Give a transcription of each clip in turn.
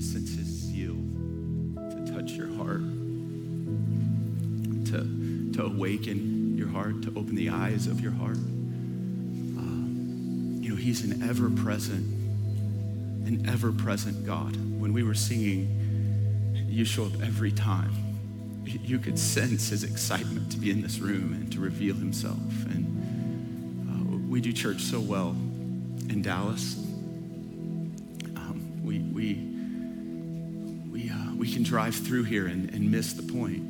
just sense his zeal to touch your heart, to, to awaken your heart, to open the eyes of your heart. Uh, you know, he's an ever present, an ever present God. When we were singing, you show up every time. You could sense his excitement to be in this room and to reveal himself. And uh, we do church so well in Dallas. Um, we, we, we, can drive through here and, and miss the point.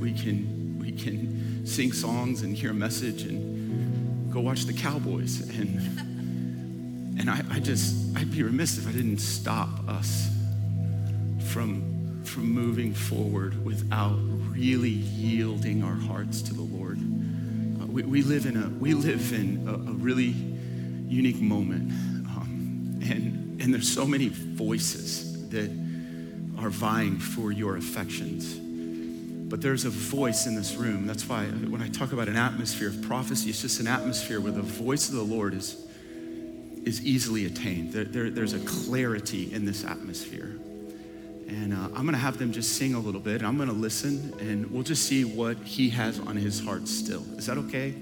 We can, we can sing songs and hear a message and go watch the Cowboys. And, and I, I just, I'd be remiss if I didn't stop us from from moving forward without really yielding our hearts to the Lord. Uh, we, we, live in a we live in a, a really unique moment, um, and and there's so many voices that are vying for your affections. But there's a voice in this room. That's why when I talk about an atmosphere of prophecy, it's just an atmosphere where the voice of the Lord is is easily attained. There, there, there's a clarity in this atmosphere. And uh, I'm going to have them just sing a little bit. I'm going to listen, and we'll just see what he has on his heart still. Is that okay?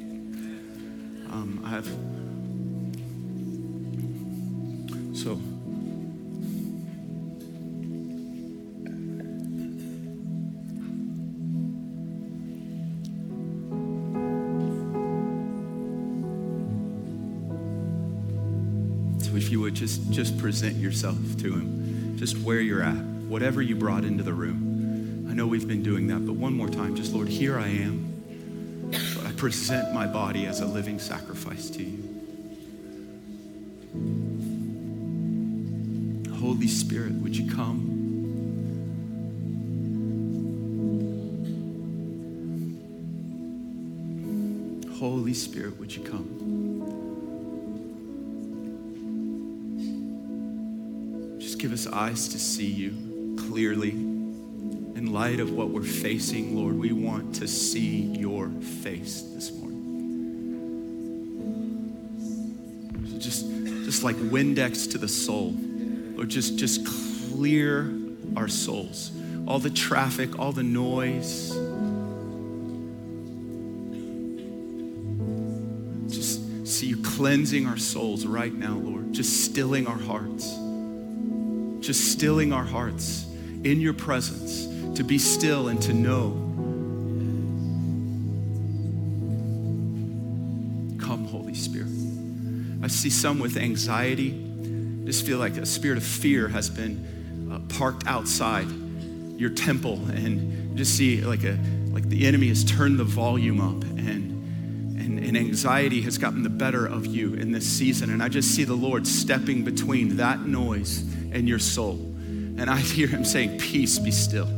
Um, I have. So. Just just present yourself to him, just where you're at whatever you brought into the room. I know we've been doing that, but one more time, just Lord, here I am. I present my body as a living sacrifice to you. Holy Spirit, would you come? Holy Spirit, would you come? Us eyes to see you clearly. In light of what we're facing, Lord, we want to see your face this morning. So just, just like Windex to the soul, Lord, just, just clear our souls. All the traffic, all the noise. Just see you cleansing our souls right now, Lord. Just stilling our hearts. Just stilling our hearts in your presence, to be still and to know. Come, Holy Spirit. I see some with anxiety. Just feel like a spirit of fear has been uh, parked outside your temple, and just see like a like the enemy has turned the volume up, and and, and anxiety has gotten the better of you in this season. And I just see the Lord stepping between that noise and your soul and I hear him saying, Peace be still.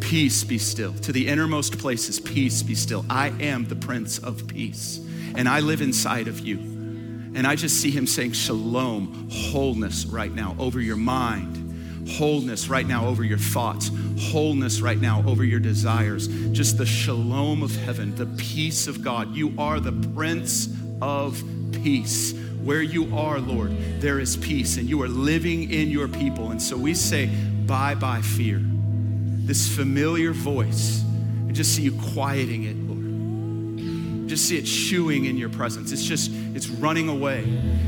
Peace be still. To the innermost places, peace be still. I am the Prince of Peace, and I live inside of you. And I just see him saying, Shalom, wholeness right now over your mind, wholeness right now over your thoughts, wholeness right now over your desires. Just the shalom of heaven, the peace of God. You are the Prince of Peace. Where you are, Lord, there is peace, and you are living in your people. And so we say, bye bye, fear. This familiar voice, and just see you quieting it, Lord. Just see it chewing in your presence. It's just, it's running away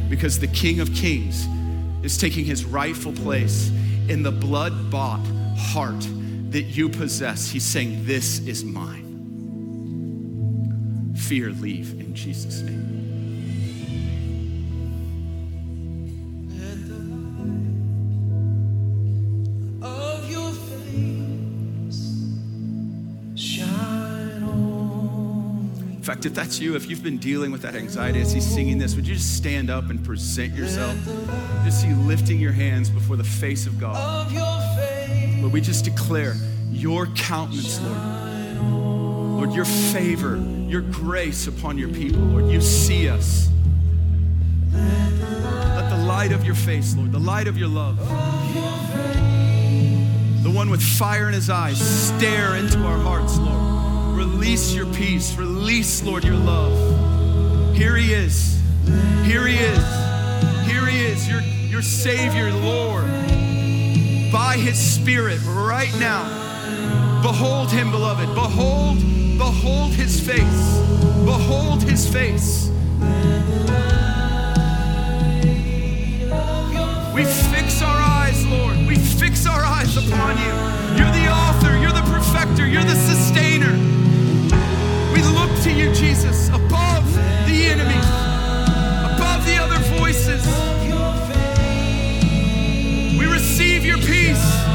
because the King of Kings is taking his rightful place in the blood bought heart that you possess. He's saying, This is mine. Fear, leave in Jesus' name. Fact, if that's you, if you've been dealing with that anxiety as he's singing this, would you just stand up and present yourself? Just see lifting your hands before the face of God. Lord, we just declare your countenance, Lord. Lord, your favor, your grace upon your people. Lord, you see us. Let the light of your face, Lord, the light of your love, the one with fire in his eyes, stare into our hearts, Lord. Release your peace. Release, Lord, your love. Here he is. Here he is. Here he is, your, your Savior, Lord. By his Spirit, right now. Behold him, beloved. Behold, behold his face. Behold his face. We fix our eyes, Lord. We fix our eyes upon you. You're the author, you're the perfecter, you're the sustainer you, Jesus, above the enemy, above the other voices. We receive your peace.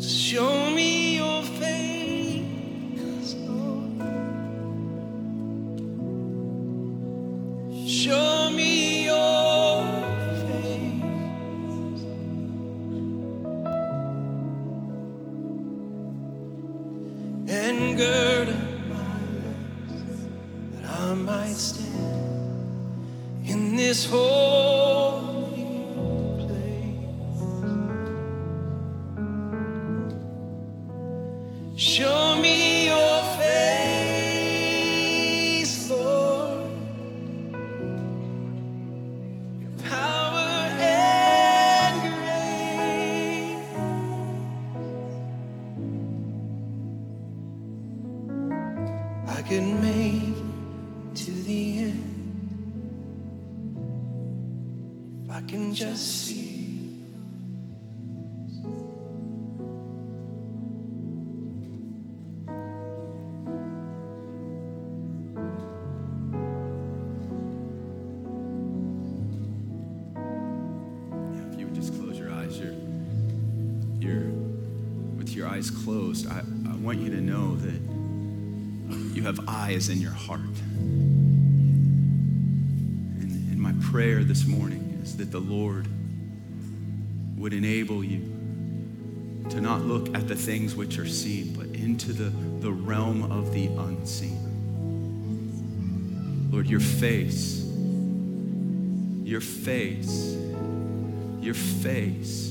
Show have eyes in your heart. And, and my prayer this morning is that the Lord would enable you to not look at the things which are seen, but into the, the realm of the unseen. Lord, your face, your face, your face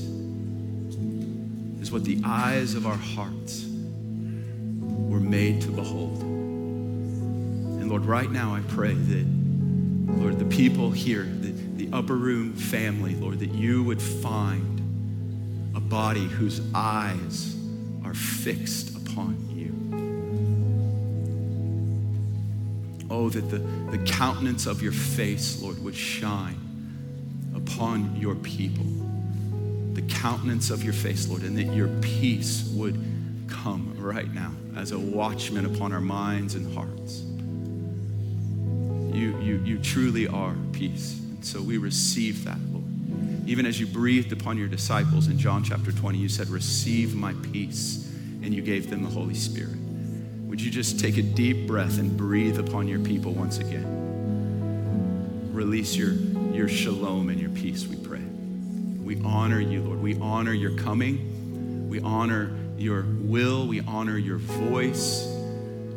is what the eyes of our hearts right now I pray that, Lord, the people here, the, the upper room family, Lord, that you would find a body whose eyes are fixed upon you. Oh, that the, the countenance of your face, Lord, would shine upon your people. The countenance of your face, Lord, and that your peace would come right now as a watchman upon our minds and hearts. You, truly are peace. And so we receive that, Lord. Even as you breathed upon your disciples in John chapter 20, you said, Receive my peace, and you gave them the Holy Spirit. Would you just take a deep breath and breathe upon your people once again? Release your, your shalom and your peace, we pray. We honor you, Lord. We honor your coming. We honor your will. We honor your voice.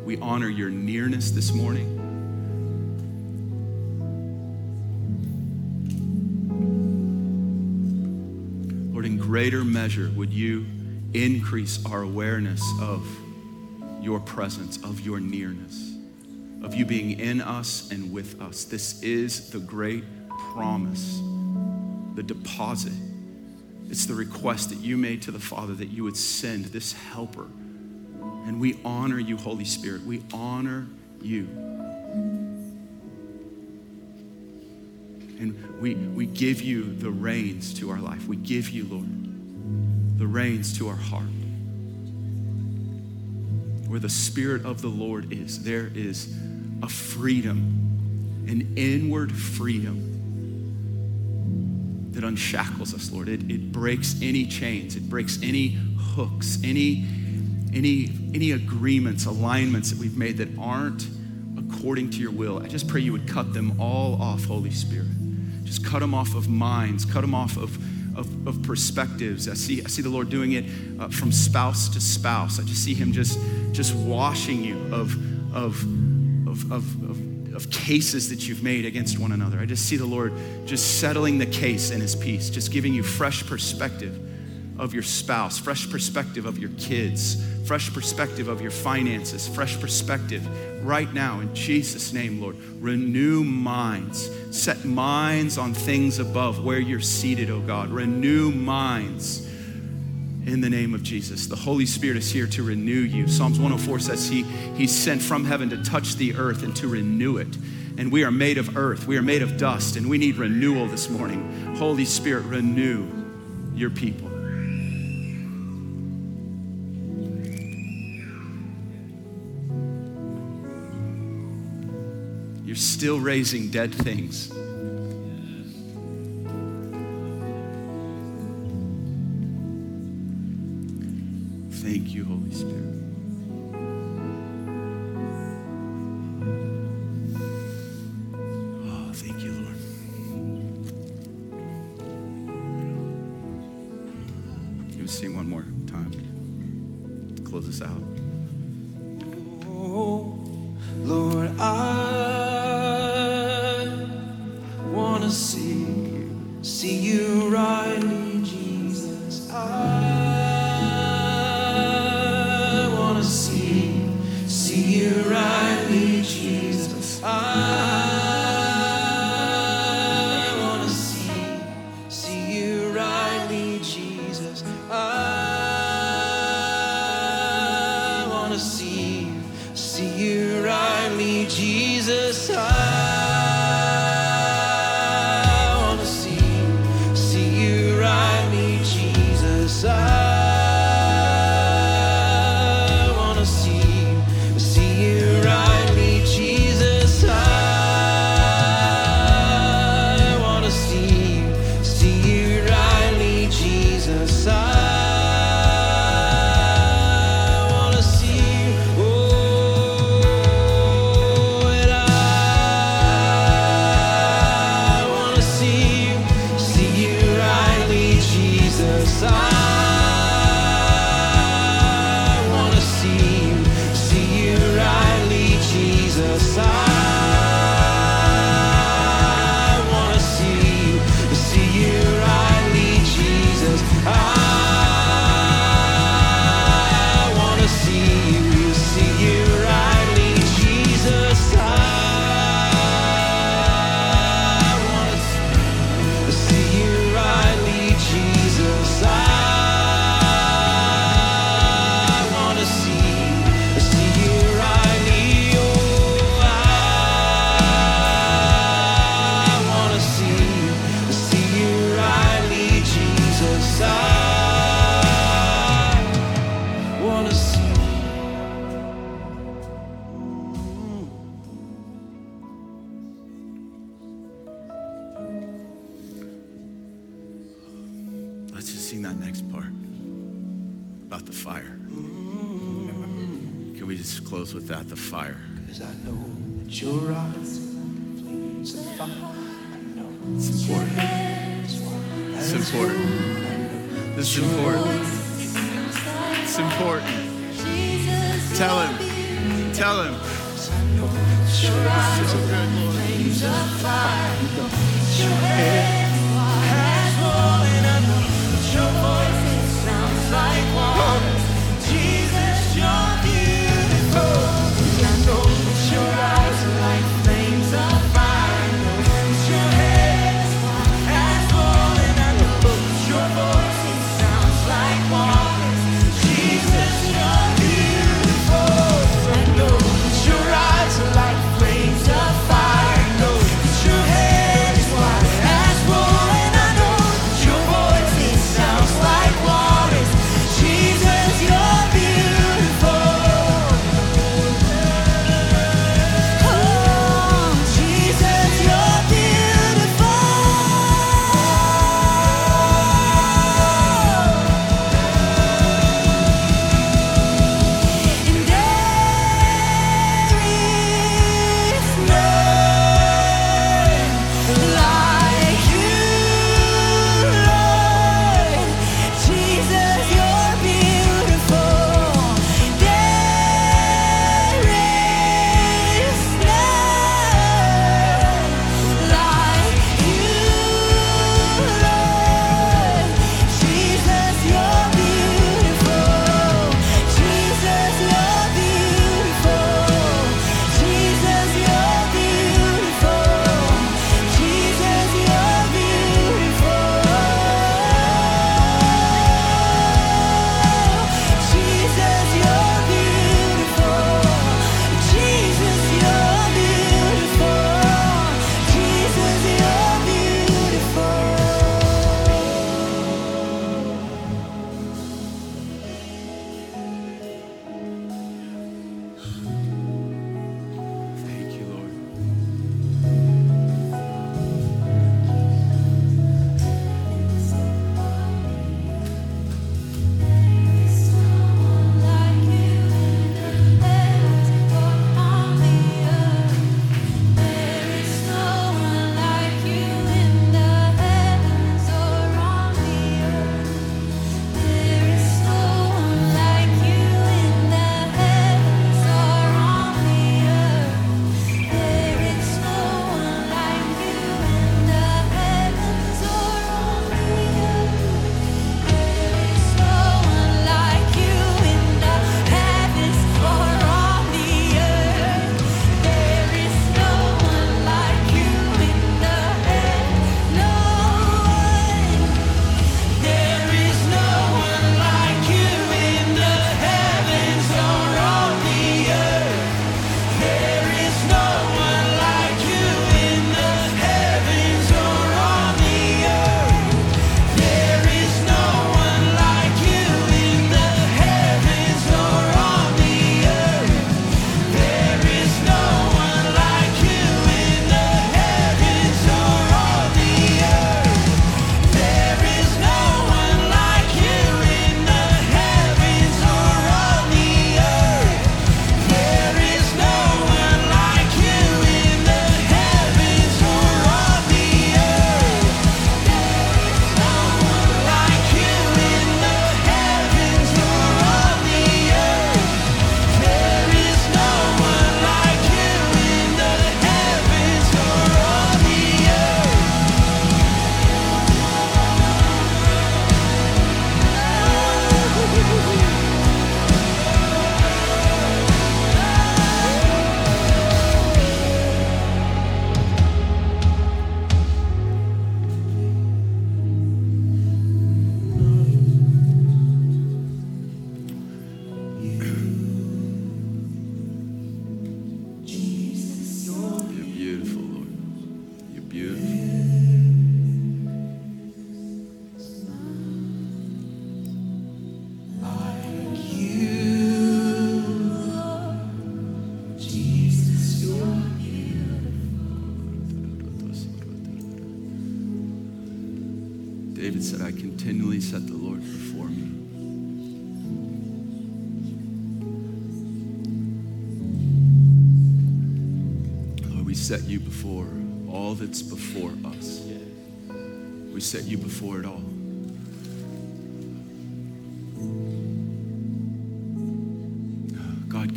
We honor your nearness this morning. Greater measure, would you increase our awareness of your presence, of your nearness, of you being in us and with us. This is the great promise, the deposit. It's the request that you made to the Father that you would send this helper. And we honor you, Holy Spirit. We honor you. And we, we give you the reins to our life. We give you, Lord, the reins to our heart. Where the Spirit of the Lord is, there is a freedom, an inward freedom that unshackles us, Lord. It, it breaks any chains, it breaks any hooks, any, any, any agreements, alignments that we've made that aren't according to your will. I just pray you would cut them all off, Holy Spirit. Just cut them off of minds, cut them off of, of, of perspectives. I see, I see the Lord doing it uh, from spouse to spouse. I just see Him just, just washing you of, of, of, of, of, of cases that you've made against one another. I just see the Lord just settling the case in His peace, just giving you fresh perspective of your spouse, fresh perspective of your kids, fresh perspective of your finances, fresh perspective right now in Jesus' name, Lord. Renew minds, set minds on things above where you're seated, oh God. Renew minds in the name of Jesus. The Holy Spirit is here to renew you. Psalms 104 says he, He's sent from heaven to touch the earth and to renew it. And we are made of earth, we are made of dust, and we need renewal this morning. Holy Spirit, renew your people. You're still raising dead things. Thank you, Holy Spirit.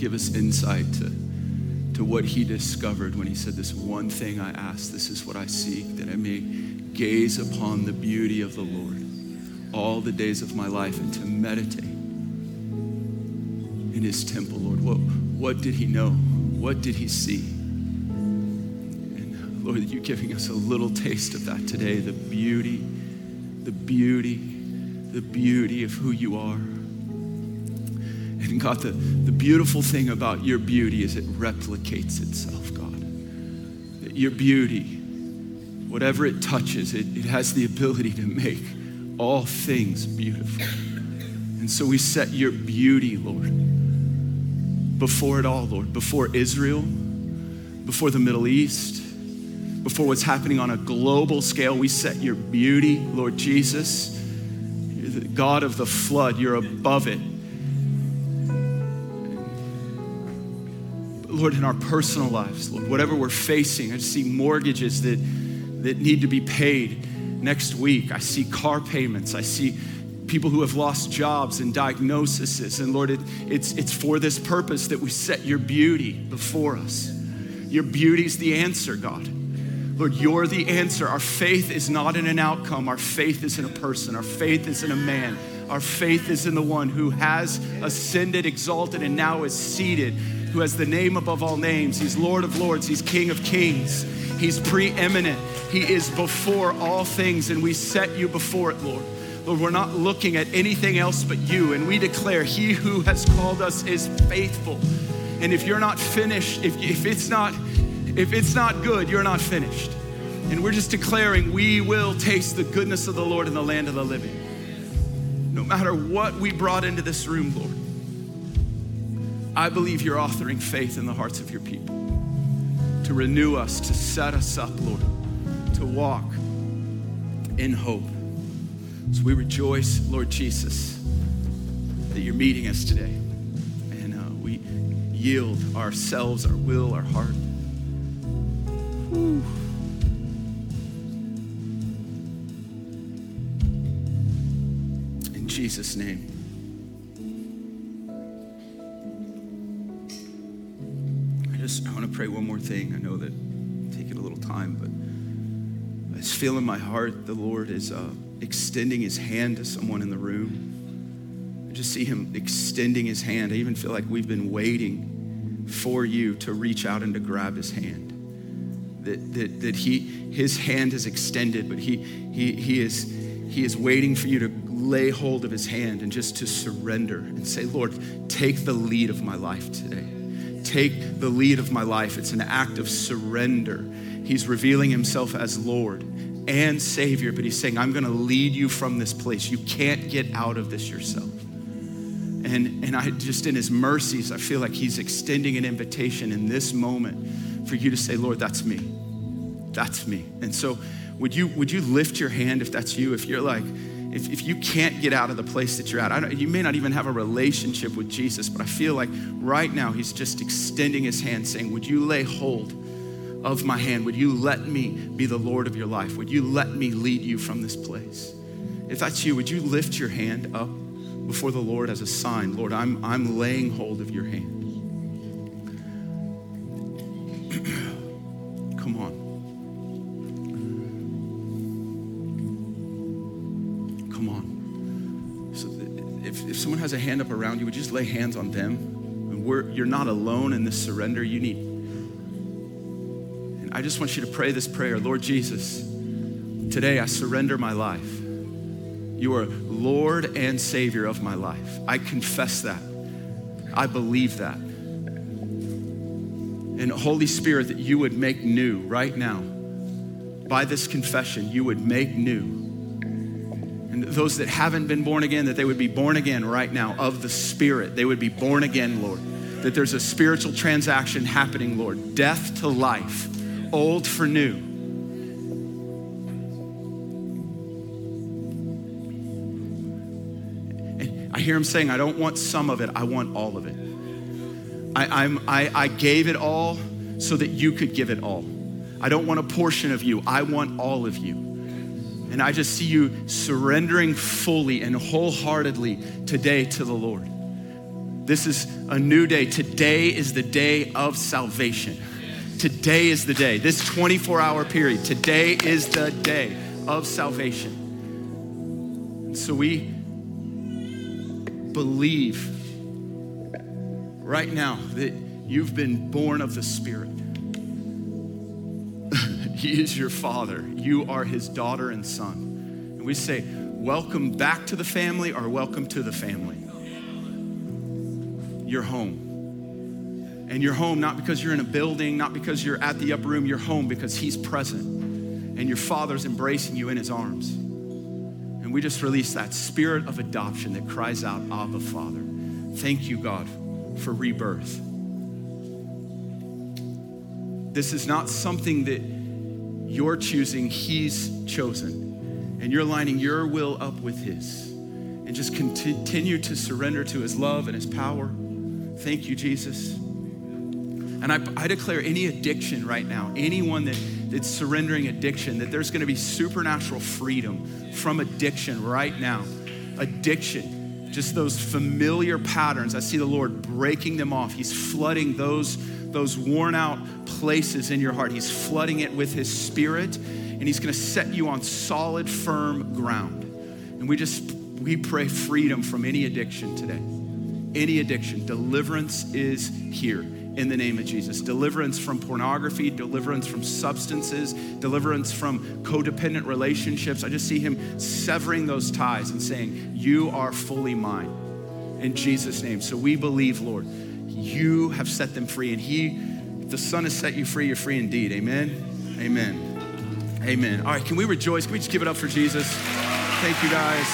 Give us insight to, to what he discovered when he said, This one thing I ask, this is what I seek, that I may gaze upon the beauty of the Lord all the days of my life and to meditate in his temple, Lord. What, what did he know? What did he see? And Lord, you're giving us a little taste of that today the beauty, the beauty, the beauty of who you are. And God, the, the beautiful thing about your beauty is it replicates itself, God. Your beauty, whatever it touches, it, it has the ability to make all things beautiful. And so we set your beauty, Lord, before it all, Lord, before Israel, before the Middle East, before what's happening on a global scale. We set your beauty, Lord Jesus. You're the God of the flood, you're above it. Lord, in our personal lives, Lord, whatever we're facing, I see mortgages that, that need to be paid next week. I see car payments. I see people who have lost jobs and diagnoses. And Lord, it, it's, it's for this purpose that we set your beauty before us. Your beauty's the answer, God. Lord, you're the answer. Our faith is not in an outcome. Our faith is in a person. Our faith is in a man. Our faith is in the one who has ascended, exalted, and now is seated, who has the name above all names. He's Lord of lords. He's King of kings. He's preeminent. He is before all things, and we set you before it, Lord. Lord, we're not looking at anything else but you, and we declare, He who has called us is faithful. And if you're not finished, if, if it's not if it's not good, you're not finished. And we're just declaring we will taste the goodness of the Lord in the land of the living. No matter what we brought into this room, Lord, I believe you're authoring faith in the hearts of your people to renew us, to set us up, Lord, to walk in hope. So we rejoice, Lord Jesus, that you're meeting us today. And uh, we yield ourselves, our will, our heart. Whew. In Jesus' name. Just I want to pray one more thing. I know that I'm taking a little time, but I just feel in my heart the Lord is uh, extending his hand to someone in the room. I just see him extending his hand. I even feel like we've been waiting for you to reach out and to grab his hand. That, that, that he, his hand is extended, but he, he, he, is, he is waiting for you to lay hold of his hand and just to surrender and say, Lord, take the lead of my life today. Take the lead of my life. It's an act of surrender. He's revealing himself as Lord and Savior, but he's saying, I'm going to lead you from this place. You can't get out of this yourself. And, and I just, in his mercies, I feel like he's extending an invitation in this moment for you to say, Lord, that's me. That's me. And so, would you, would you lift your hand if that's you? If you're like, if, if you can't get out of the place that you're at, you may not even have a relationship with Jesus, but I feel like right now he's just extending his hand saying, Would you lay hold of my hand? Would you let me be the Lord of your life? Would you let me lead you from this place? If that's you, would you lift your hand up before the Lord as a sign? Lord, I'm, I'm laying hold of your hand. Has a hand up around you, would you just lay hands on them? And we're, you're not alone in this surrender. You need. And I just want you to pray this prayer Lord Jesus, today I surrender my life. You are Lord and Savior of my life. I confess that. I believe that. And Holy Spirit, that you would make new right now. By this confession, you would make new those that haven't been born again, that they would be born again right now of the Spirit. They would be born again, Lord. That there's a spiritual transaction happening, Lord. Death to life, old for new. I hear him saying, I don't want some of it, I want all of it. I, I, I gave it all so that you could give it all. I don't want a portion of you, I want all of you. And I just see you surrendering fully and wholeheartedly today to the Lord. This is a new day. Today is the day of salvation. Today is the day. This 24 hour period, today is the day of salvation. And so we believe right now that you've been born of the Spirit. He is your Father, you are His daughter and son. And we say, Welcome back to the family or welcome to the family. You're home. And you're home not because you're in a building, not because you're at the upper room, you're home because He's present. And your Father's embracing you in His arms. And we just release that spirit of adoption that cries out, Abba, Father. Thank you, God, for rebirth. This is not something that you're choosing, He's chosen. And you're lining your will up with His. And just continue to surrender to His love and His power. Thank you, Jesus. And I, I declare any addiction right now, anyone that, that's surrendering addiction, that there's gonna be supernatural freedom from addiction right now. Addiction, just those familiar patterns. I see the Lord breaking them off. He's flooding those, those worn out places in your heart. He's flooding it with His Spirit, and He's gonna set you on solid, firm ground. And we just, we pray freedom from any addiction today any addiction. Deliverance is here in the name of Jesus. Deliverance from pornography, deliverance from substances, deliverance from codependent relationships. I just see him severing those ties and saying, You are fully mine in Jesus' name. So we believe, Lord, you have set them free, and he, if the Son has set you free, you're free indeed. Amen. Amen. Amen. All right, can we rejoice? Can we just give it up for Jesus? Thank you, guys.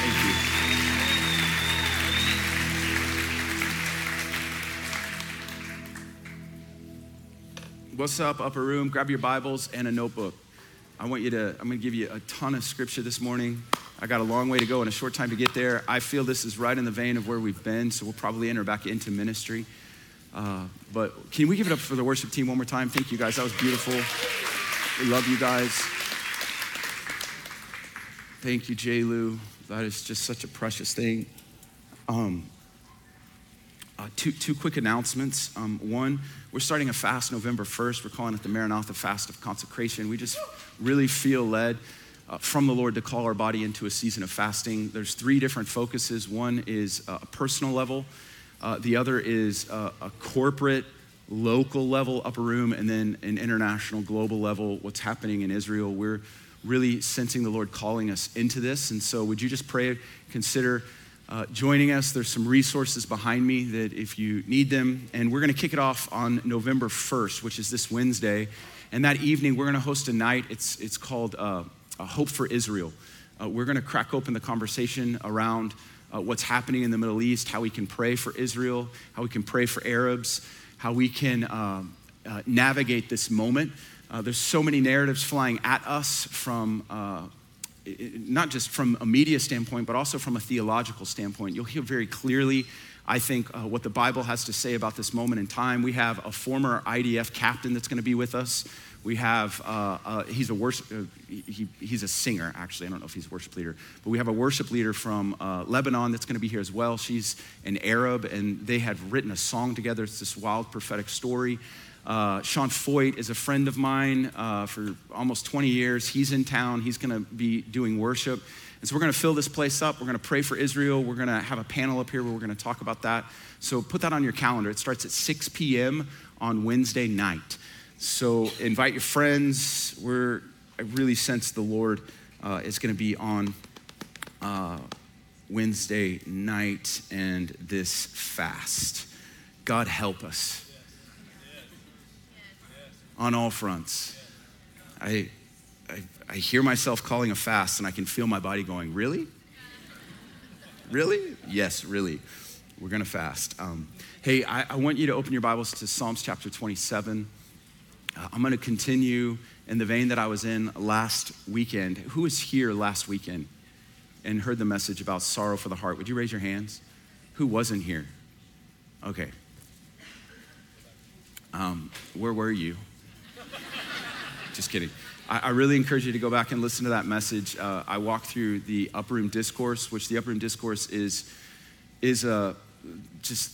Thank you. What's up, upper room? Grab your Bibles and a notebook. I want you to, I'm gonna give you a ton of scripture this morning. I got a long way to go and a short time to get there. I feel this is right in the vein of where we've been, so we'll probably enter back into ministry. Uh, but can we give it up for the worship team one more time? Thank you guys. That was beautiful. We love you guys. Thank you, J. Lou. That is just such a precious thing. Um, uh, two, two quick announcements. Um, one, we're starting a fast November 1st. We're calling it the Maranatha Fast of Consecration. We just really feel led uh, from the Lord to call our body into a season of fasting. There's three different focuses. One is uh, a personal level, uh, the other is uh, a corporate, local level, upper room, and then an international, global level, what's happening in Israel. We're really sensing the Lord calling us into this. And so, would you just pray, consider uh, joining us? There's some resources behind me that if you need them. And we're going to kick it off on November 1st, which is this Wednesday. And that evening, we're going to host a night. It's, it's called Hope for Israel. Uh, we're going to crack open the conversation around uh, what's happening in the Middle East, how we can pray for Israel, how we can pray for Arabs, how we can um, uh, navigate this moment. Uh, there's so many narratives flying at us from uh, not just from a media standpoint, but also from a theological standpoint. You'll hear very clearly, I think, uh, what the Bible has to say about this moment in time. We have a former IDF captain that's going to be with us. We have, uh, uh, he's a worship, uh, he, he's a singer, actually. I don't know if he's a worship leader, but we have a worship leader from uh, Lebanon that's going to be here as well. She's an Arab, and they had written a song together. It's this wild prophetic story. Uh, Sean Feucht is a friend of mine uh, for almost 20 years. He's in town. He's going to be doing worship. And so we're going to fill this place up. We're going to pray for Israel. We're going to have a panel up here where we're going to talk about that. So put that on your calendar. It starts at 6 p.m. on Wednesday night. So invite your friends. We're, I really sense the Lord uh, is going to be on uh, Wednesday night and this fast. God help us on all fronts. I, I, I hear myself calling a fast and I can feel my body going, Really? Really? Yes, really. We're going to fast. Um, hey, I, I want you to open your Bibles to Psalms chapter 27. Uh, I'm going to continue in the vein that I was in last weekend. Who was here last weekend? and heard the message about sorrow for the heart, would you raise your hands? Who wasn't here? Okay. Um, where were you? Just kidding. I, I, really encourage you to go back and listen to that message. Uh, I walked through the Upper Room Discourse, which the Upper Room Discourse is, is a, just,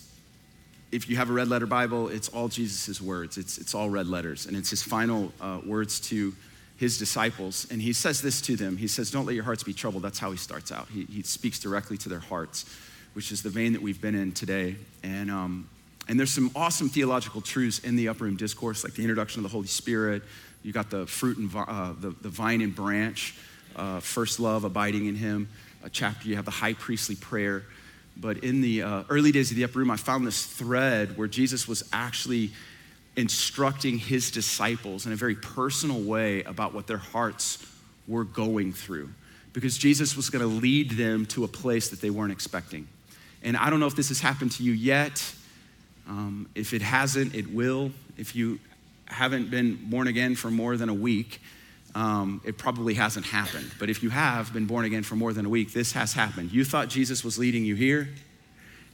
if you have a red letter Bible, it's all Jesus' words. It's, it's all red letters. And it's his final uh, words to his disciples. And he says this to them. He says, Don't let your hearts be troubled. That's how he starts out. He, he speaks directly to their hearts, which is the vein that we've been in today. And, um, and there's some awesome theological truths in the Upper Room Discourse, like the introduction of the Holy Spirit. You got the fruit and uh, the, the vine and branch, uh, first love, abiding in Him. A chapter, you have the high priestly prayer. But in the uh, early days of the upper room, I found this thread where Jesus was actually instructing his disciples in a very personal way about what their hearts were going through. Because Jesus was going to lead them to a place that they weren't expecting. And I don't know if this has happened to you yet. Um, if it hasn't, it will. If you haven't been born again for more than a week, um, it probably hasn't happened. But if you have been born again for more than a week, this has happened. You thought Jesus was leading you here,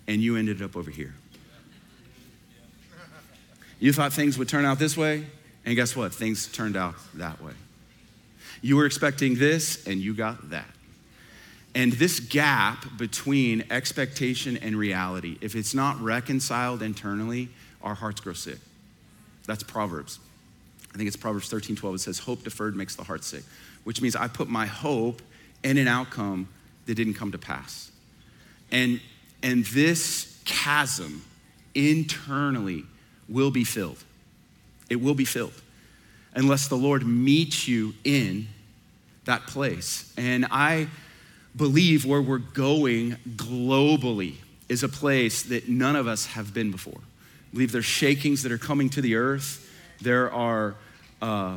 and you ended up over here. You thought things would turn out this way, and guess what? Things turned out that way. You were expecting this, and you got that. And this gap between expectation and reality, if it's not reconciled internally, our hearts grow sick. That's Proverbs. I think it's Proverbs 13, 12. It says, Hope deferred makes the heart sick, which means I put my hope in an outcome that didn't come to pass. And, and this chasm internally will be filled. It will be filled unless the Lord meets you in that place. And I believe where we're going globally is a place that none of us have been before. I believe there's shakings that are coming to the earth. There are, uh,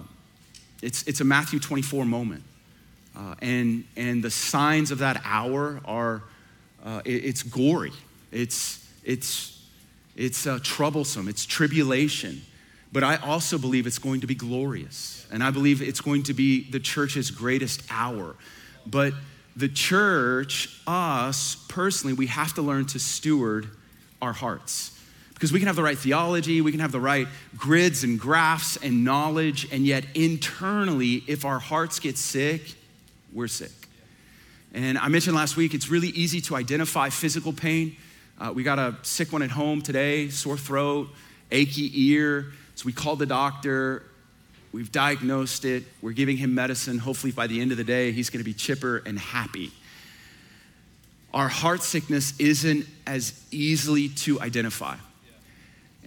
it's, it's a Matthew 24 moment. Uh, and, and the signs of that hour are, uh, it, it's gory. It's, it's, it's uh, troublesome. It's tribulation. But I also believe it's going to be glorious. And I believe it's going to be the church's greatest hour. But the church, us personally, we have to learn to steward our hearts. Because we can have the right theology, we can have the right grids and graphs and knowledge, and yet internally, if our hearts get sick, we're sick. And I mentioned last week, it's really easy to identify physical pain. Uh, we got a sick one at home today, sore throat, achy ear. So we called the doctor. We've diagnosed it. We're giving him medicine. Hopefully, by the end of the day, he's going to be chipper and happy. Our heart sickness isn't as easily to identify.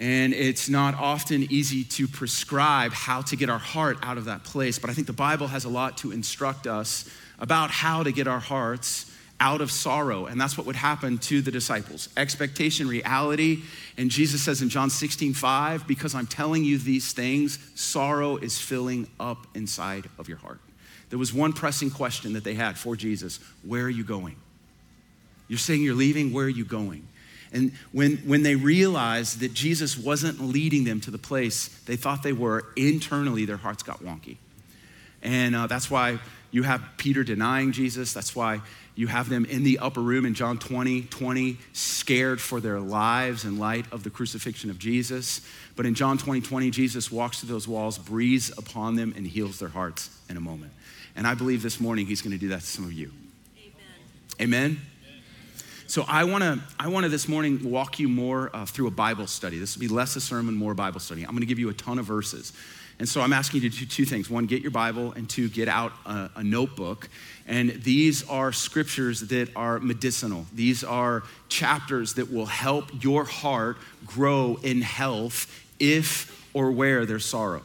And it's not often easy to prescribe how to get our heart out of that place. But I think the Bible has a lot to instruct us about how to get our hearts out of sorrow. And that's what would happen to the disciples expectation, reality. And Jesus says in John 16, 5, because I'm telling you these things, sorrow is filling up inside of your heart. There was one pressing question that they had for Jesus Where are you going? You're saying you're leaving, where are you going? And when, when they realized that Jesus wasn't leading them to the place they thought they were, internally their hearts got wonky. And uh, that's why you have Peter denying Jesus. That's why you have them in the upper room in John 20, 20, scared for their lives in light of the crucifixion of Jesus. But in John 20, 20, Jesus walks through those walls, breathes upon them, and heals their hearts in a moment. And I believe this morning he's going to do that to some of you. Amen. Amen? So I want to I want to this morning walk you more uh, through a Bible study. This will be less a sermon, more Bible study. I'm going to give you a ton of verses. And so I'm asking you to do two things. One, get your Bible, and two, get out a, a notebook. And these are scriptures that are medicinal. These are chapters that will help your heart grow in health if or where there's sorrow.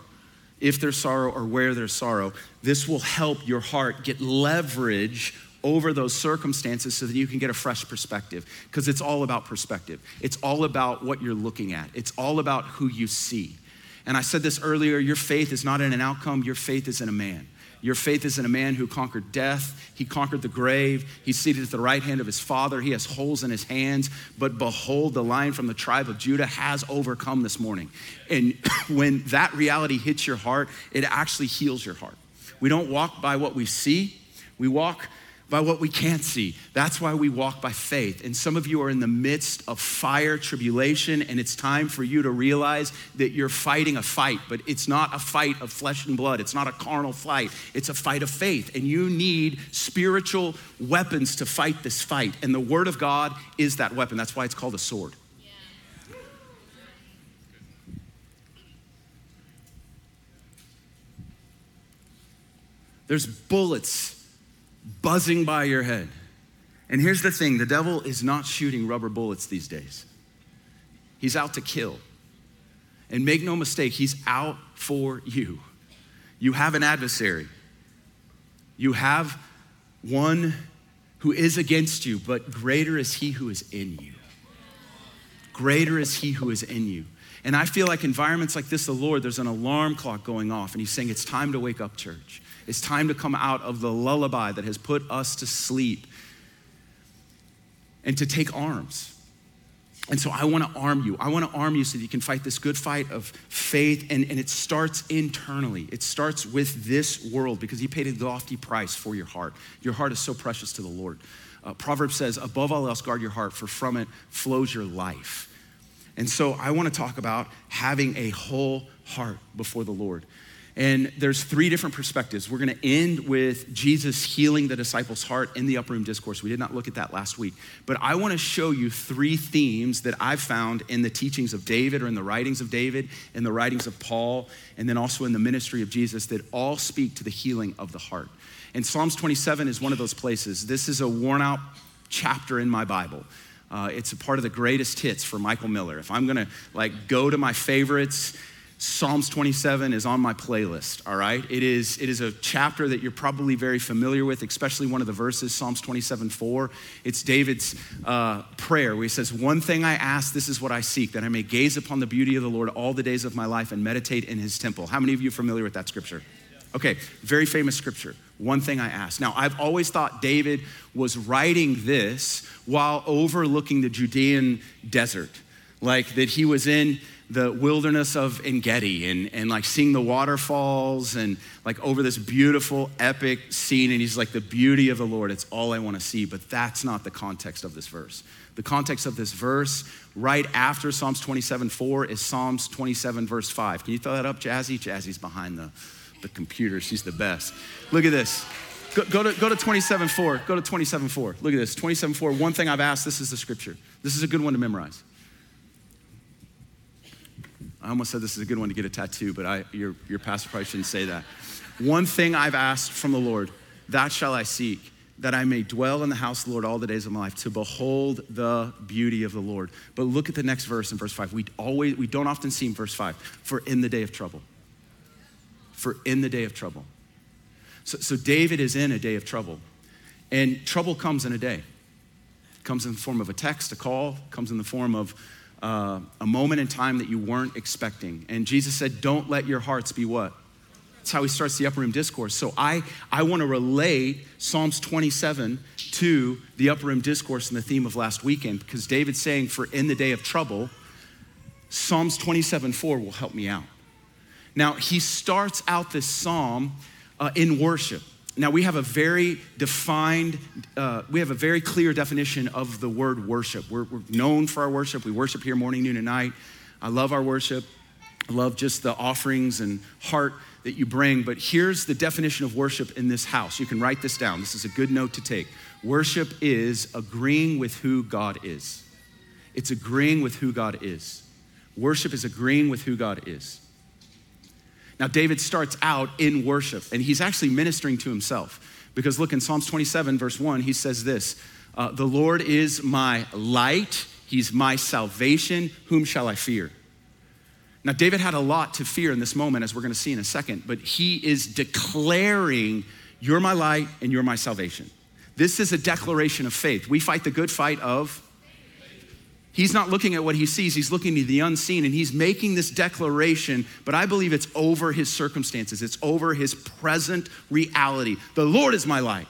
If there's sorrow or where there's sorrow, this will help your heart get leverage over those circumstances so that you can get a fresh perspective. Because it's all about perspective, it's all about what you're looking at, it's all about who you see. And I said this earlier your faith is not in an outcome, your faith is in a man. Your faith is in a man who conquered death. He conquered the grave. He's seated at the right hand of his father. He has holes in his hands. But behold, the lion from the tribe of Judah has overcome this morning. And when that reality hits your heart, it actually heals your heart. We don't walk by what we see, we walk by what we can't see. That's why we walk by faith. And some of you are in the midst of fire, tribulation, and it's time for you to realize that you're fighting a fight, but it's not a fight of flesh and blood. It's not a carnal fight. It's a fight of faith. And you need spiritual weapons to fight this fight. And the Word of God is that weapon. That's why it's called a sword. There's bullets buzzing by your head. And here's the thing the devil is not shooting rubber bullets these days, he's out to kill. And make no mistake, he's out for you. You have an adversary, you have one who is against you, but greater is he who is in you. Greater is he who is in you. And I feel like environments like this, the Lord, there's an alarm clock going off, and He's saying, It's time to wake up, church. It's time to come out of the lullaby that has put us to sleep and to take arms. And so I want to arm you. I want to arm you so that you can fight this good fight of faith. And, and it starts internally. It starts with this world because He paid a lofty price for your heart. Your heart is so precious to the Lord. Uh, Proverbs says, above all else, guard your heart, for from it flows your life. And so I want to talk about having a whole heart before the Lord. And there's three different perspectives. We're going to end with Jesus healing the disciples' heart in the upper room discourse. We did not look at that last week. But I want to show you three themes that I've found in the teachings of David or in the writings of David, in the writings of Paul, and then also in the ministry of Jesus that all speak to the healing of the heart. And Psalms 27 is one of those places. This is a worn out chapter in my Bible. Uh, it's a part of the greatest hits for Michael Miller. If I'm gonna like go to my favorites, Psalms 27 is on my playlist, all right? It is, it is a chapter that you're probably very familiar with, especially one of the verses, Psalms 27 4. It's David's uh, prayer where he says, One thing I ask, this is what I seek, that I may gaze upon the beauty of the Lord all the days of my life and meditate in his temple. How many of you are familiar with that scripture? Okay, very famous scripture. One thing I ask. Now, I've always thought David was writing this while overlooking the Judean desert, like that he was in the wilderness of Engedi and, and like seeing the waterfalls and like over this beautiful epic scene. And he's like, the beauty of the Lord, it's all I want to see. But that's not the context of this verse. The context of this verse, right after Psalms 27 4, is Psalms 27, verse 5. Can you throw that up, Jazzy? Jazzy's behind the, the computer. She's the best. Look at this. Go, go to, go to 27 4. Go to 27 4. Look at this. 27 4. One thing I've asked, this is the scripture. This is a good one to memorize. I almost said this is a good one to get a tattoo, but I, your, your pastor probably shouldn't say that. One thing I've asked from the Lord, that shall I seek, that I may dwell in the house of the Lord all the days of my life, to behold the beauty of the Lord. But look at the next verse in verse five. We always we don't often see in verse five, for in the day of trouble. For in the day of trouble. So, so David is in a day of trouble. And trouble comes in a day. Comes in the form of a text, a call, comes in the form of uh, a moment in time that you weren't expecting. And Jesus said, Don't let your hearts be what? That's how he starts the upper room discourse. So I, I want to relate Psalms 27 to the upper room discourse and the theme of last weekend because David's saying, For in the day of trouble, Psalms 27 4 will help me out. Now, he starts out this psalm uh, in worship. Now, we have a very defined, uh, we have a very clear definition of the word worship. We're, we're, known for our worship. We worship here morning, noon, and night. I love our worship. I love just the offerings and heart that you bring. But here's the definition of worship in this house. You can write this down. This is a good note to take. Worship is agreeing with who God is. It's agreeing with who God is. Worship is agreeing with who God is. Now, David starts out in worship, and he's actually ministering to himself. Because look in Psalms 27, verse 1, he says this uh, The Lord is my light, he's my salvation. Whom shall I fear? Now, David had a lot to fear in this moment, as we're going to see in a second, but he is declaring, You're my light and you're my salvation. This is a declaration of faith. We fight the good fight of He's not looking at what he sees, he's looking to the unseen, and he's making this declaration, but I believe it's over his circumstances, it's over his present reality. The Lord is my light.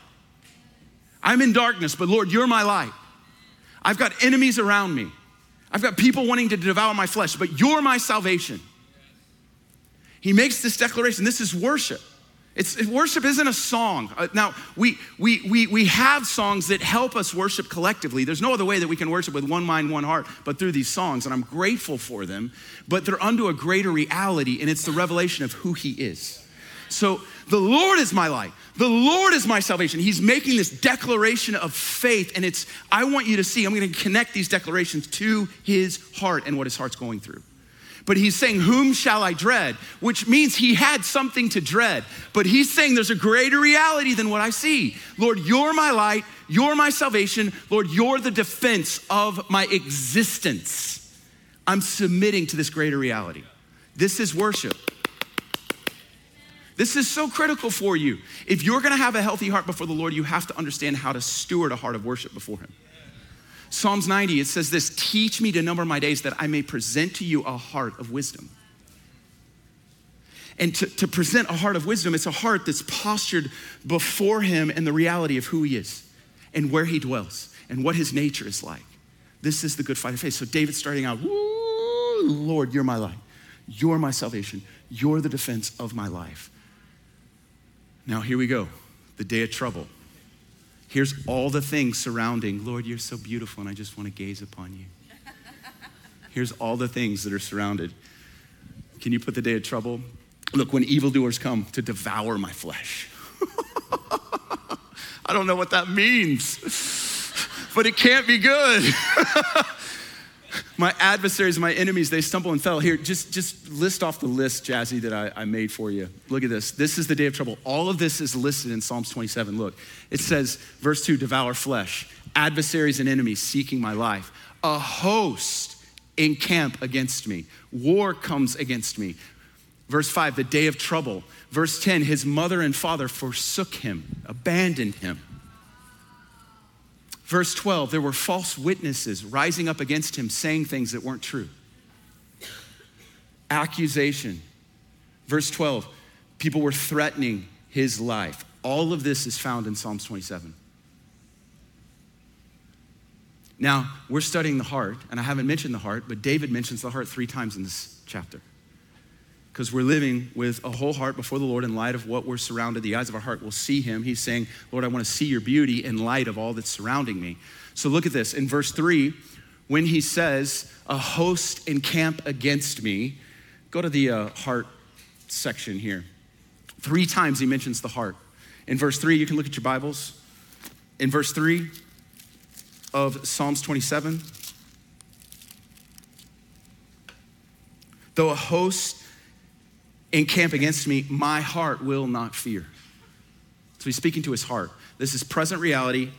I'm in darkness, but Lord, you're my light. I've got enemies around me, I've got people wanting to devour my flesh, but you're my salvation. He makes this declaration. This is worship. It's, worship isn't a song. Uh, now, we, we, we, we have songs that help us worship collectively. There's no other way that we can worship with one mind, one heart, but through these songs, and I'm grateful for them. But they're unto a greater reality, and it's the revelation of who He is. So, the Lord is my light. The Lord is my salvation. He's making this declaration of faith, and it's, I want you to see, I'm gonna connect these declarations to His heart and what His heart's going through. But he's saying, Whom shall I dread? Which means he had something to dread. But he's saying there's a greater reality than what I see. Lord, you're my light, you're my salvation. Lord, you're the defense of my existence. I'm submitting to this greater reality. This is worship. This is so critical for you. If you're gonna have a healthy heart before the Lord, you have to understand how to steward a heart of worship before Him. Psalms 90, it says this Teach me to number my days that I may present to you a heart of wisdom. And to, to present a heart of wisdom, it's a heart that's postured before Him and the reality of who He is and where He dwells and what His nature is like. This is the good fight of faith. So David's starting out, Lord, you're my light. You're my salvation. You're the defense of my life. Now, here we go the day of trouble. Here's all the things surrounding, Lord, you're so beautiful, and I just want to gaze upon you. Here's all the things that are surrounded. Can you put the day of trouble? Look, when evildoers come to devour my flesh. I don't know what that means, but it can't be good. my adversaries, my enemies, they stumble and fell. Here, just, just list off the list, Jazzy, that I, I made for you. Look at this. This is the day of trouble. All of this is listed in Psalms 27. Look, it says, verse 2 devour flesh, adversaries and enemies seeking my life. A host encamp against me, war comes against me. Verse 5, the day of trouble. Verse 10, his mother and father forsook him, abandoned him. Verse 12, there were false witnesses rising up against him, saying things that weren't true. Accusation. Verse 12, people were threatening his life. All of this is found in Psalms 27. Now, we're studying the heart, and I haven't mentioned the heart, but David mentions the heart three times in this chapter. Because we're living with a whole heart before the Lord in light of what we're surrounded. The eyes of our heart will see him. He's saying, Lord, I want to see your beauty in light of all that's surrounding me. So look at this. In verse three, when he says, A host encamp against me, go to the uh, heart section here. Three times he mentions the heart. In verse three, you can look at your Bibles. In verse three, of Psalms 27. Though a host encamp against me, my heart will not fear. So he's speaking to his heart. This is present reality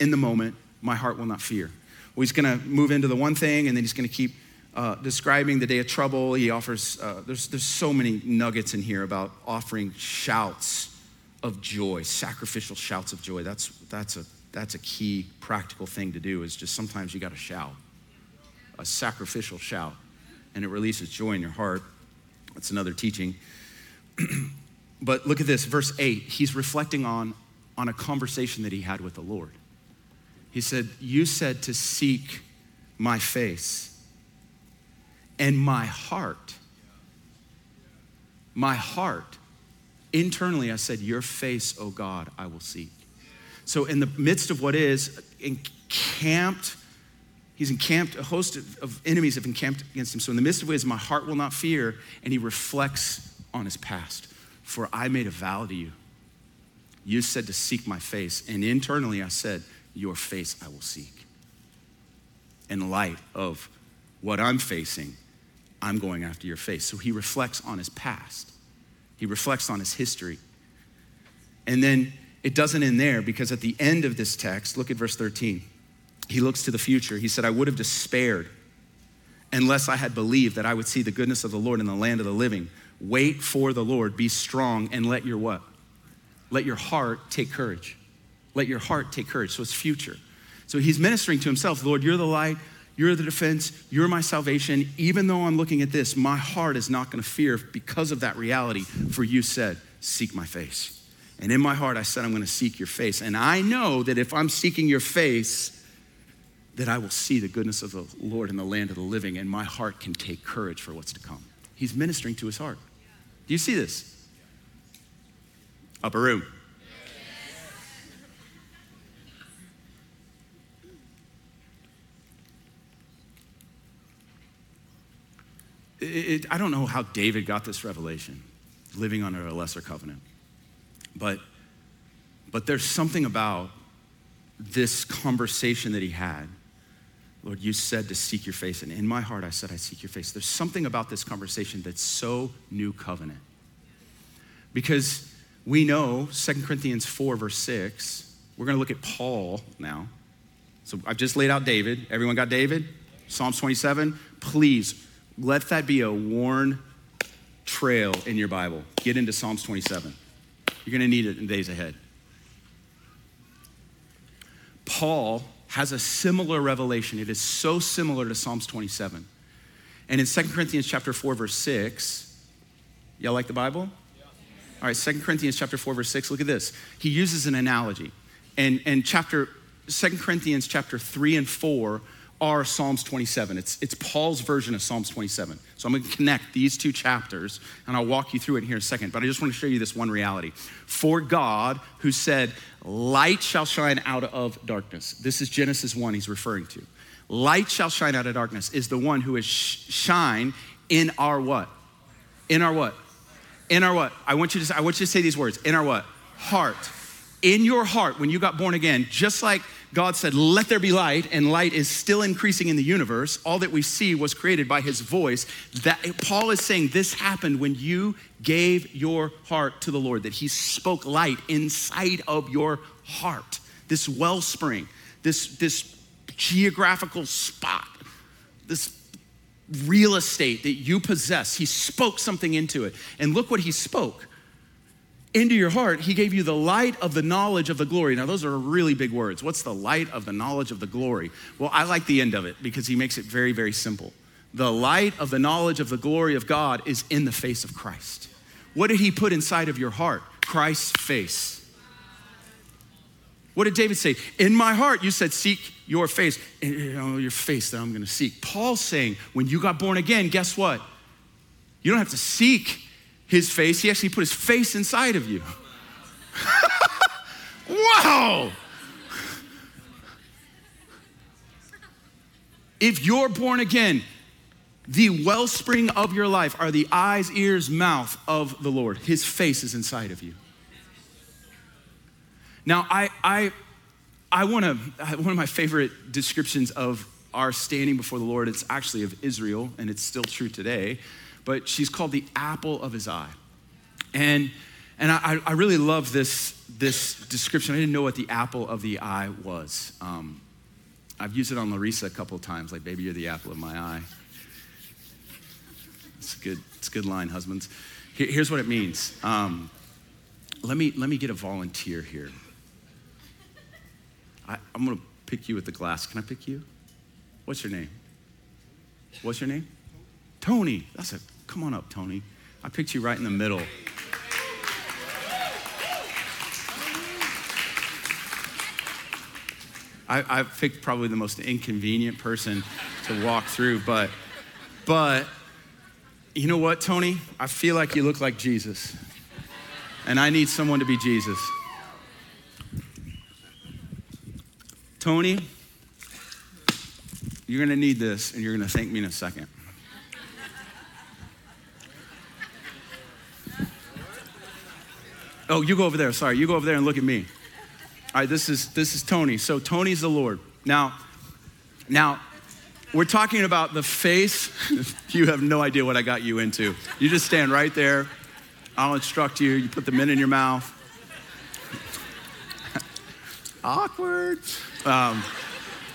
in the moment. My heart will not fear. Well, he's going to move into the one thing, and then he's going to keep uh, describing the day of trouble. He offers, uh, there's, there's so many nuggets in here about offering shouts of joy, sacrificial shouts of joy. That's, that's a that's a key practical thing to do is just sometimes you got to shout a sacrificial shout and it releases joy in your heart that's another teaching. But look at this verse 8 he's reflecting on on a conversation that he had with the lord. He said you said to seek my face and my heart. My heart. Internally i said your face o god i will seek. So, in the midst of what is encamped, he's encamped, a host of, of, enemies have encamped against him. So, in the midst of what is, my heart will not fear, and he reflects on his past. For I made a vow to you. You said to seek my face, and internally I said, Your face I will seek. In light of what I'm facing, I'm going after your face. So he reflects on his past, he reflects on his history. And then it doesn't end there because at the end of this text, look at verse 13. He looks to the future. He said, I would have despaired unless I had believed that I would see the goodness of the Lord in the land of the living. Wait for the Lord, be strong, and let your what? Let your heart take courage. Let your heart take courage. So it's future. So he's ministering to himself Lord, you're the light, you're the defense, you're my salvation. Even though I'm looking at this, my heart is not going to fear because of that reality, for you said, Seek my face. And in my heart, I said, I'm going to seek your face. And I know that if I'm seeking your face, that I will see the goodness of the Lord in the land of the living, and my heart can take courage for what's to come. He's ministering to his heart. Do you see this? Upper room. It- it- I don't know how David got this revelation, living under a lesser covenant. But, but there's something about this conversation that he had. Lord, you said to seek your face, and in my heart I said, I seek your face. There's something about this conversation that's so new covenant. Because we know 2 Corinthians 4, verse 6, we're going to look at Paul now. So I've just laid out David. Everyone got David? Psalms 27. Please let that be a worn trail in your Bible. Get into Psalms 27. You're going to need it in days ahead. Paul has a similar revelation. It is so similar to Psalms 27. And in 2 Corinthians chapter 4 verse 6, y'all like the Bible? All right, 2 Corinthians chapter 4 verse 6, look at this. He uses an analogy. And and chapter 2 Corinthians chapter 3 and 4 are Psalms 27. It's, it's Paul's version of Psalms 27. So I'm going to connect these two chapters and I'll walk you through it here in a second. But I just want to show you this one reality. For God, who said, Light shall shine out of darkness. This is Genesis 1 he's referring to. Light shall shine out of darkness is the one who is sh- shine in our what? In our what? In our what? I want you to I want you to say these words. In our what? Heart. In your heart, when you got born again, just like God said, let there be light, and light is still increasing in the universe. All that we see was created by his voice. That Paul is saying this happened when you gave your heart to the Lord, that he spoke light inside of your heart. This wellspring, this, this geographical spot, this real estate that you possess. He spoke something into it. And look what he spoke. Into your heart, he gave you the light of the knowledge of the glory. Now, those are really big words. What's the light of the knowledge of the glory? Well, I like the end of it because he makes it very, very simple. The light of the knowledge of the glory of God is in the face of Christ. What did he put inside of your heart? Christ's face. What did David say? In my heart, you said, Seek your face. You know, your face that I'm going to seek. Paul's saying, when you got born again, guess what? You don't have to seek his face. He actually put his face inside of you. wow! If you're born again, the wellspring of your life are the eyes, ears, mouth of the Lord. His face is inside of you. Now, I, I, I want to, one of my favorite descriptions of our standing before the Lord, it's actually of Israel, and it's still true today, but she's called the apple of his eye. And, and I, I really love this, this description. I didn't know what the apple of the eye was. Um, I've used it on Larissa a couple times, like, baby, you're the apple of my eye. It's a good, it's a good line, husbands. Here- here's what it means. Um, let, me, let me get a volunteer here. I, I'm gonna pick you with the glass. Can I pick you? What's your name? What's your name? Tony. That's a, come on up, Tony. I picked you right in the middle. I, I picked probably the most inconvenient person to walk through, but, but, you know what, Tony? I feel like you look like Jesus. And I need someone to be Jesus. Tony, you're gonna need this and you're gonna thank me in a second. Oh, you go over there. Sorry, you go over there and look at me. All right, this is this is Tony. So Tony's the Lord. Now, now we're talking about the face. you have no idea what I got you into. You just stand right there. I'll instruct you. You put the mint in your mouth. Awkward. Um,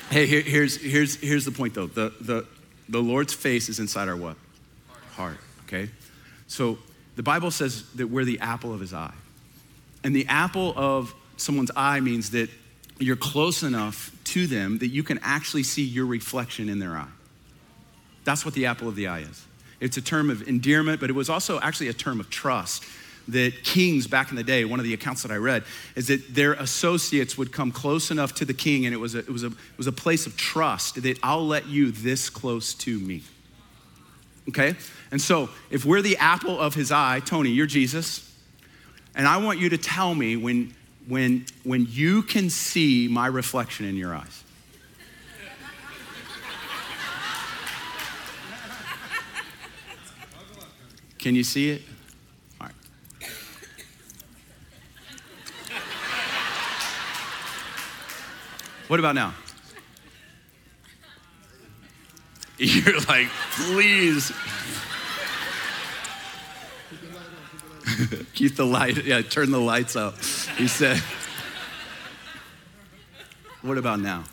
hey, here, here's, here's, here's the point though. The, the, the Lord's face is inside our what? Heart, okay? So the Bible says that we're the apple of his eye. And the apple of someone's eye means that you're close enough to them that you can actually see your reflection in their eye. That's what the apple of the eye is. It's a term of endearment, but it was also actually a term of trust. That kings back in the day, one of the accounts that I read, is that their associates would come close enough to the king, and it was a, it was a, it was a place of trust that I'll let you this close to me. Okay? And so, if we're the apple of his eye, Tony, you're Jesus. And I want you to tell me when, when, when you can see my reflection in your eyes. Can you see it? All right. What about now? You're like, please. Keep the light, yeah, turn the lights up. He said, What about now?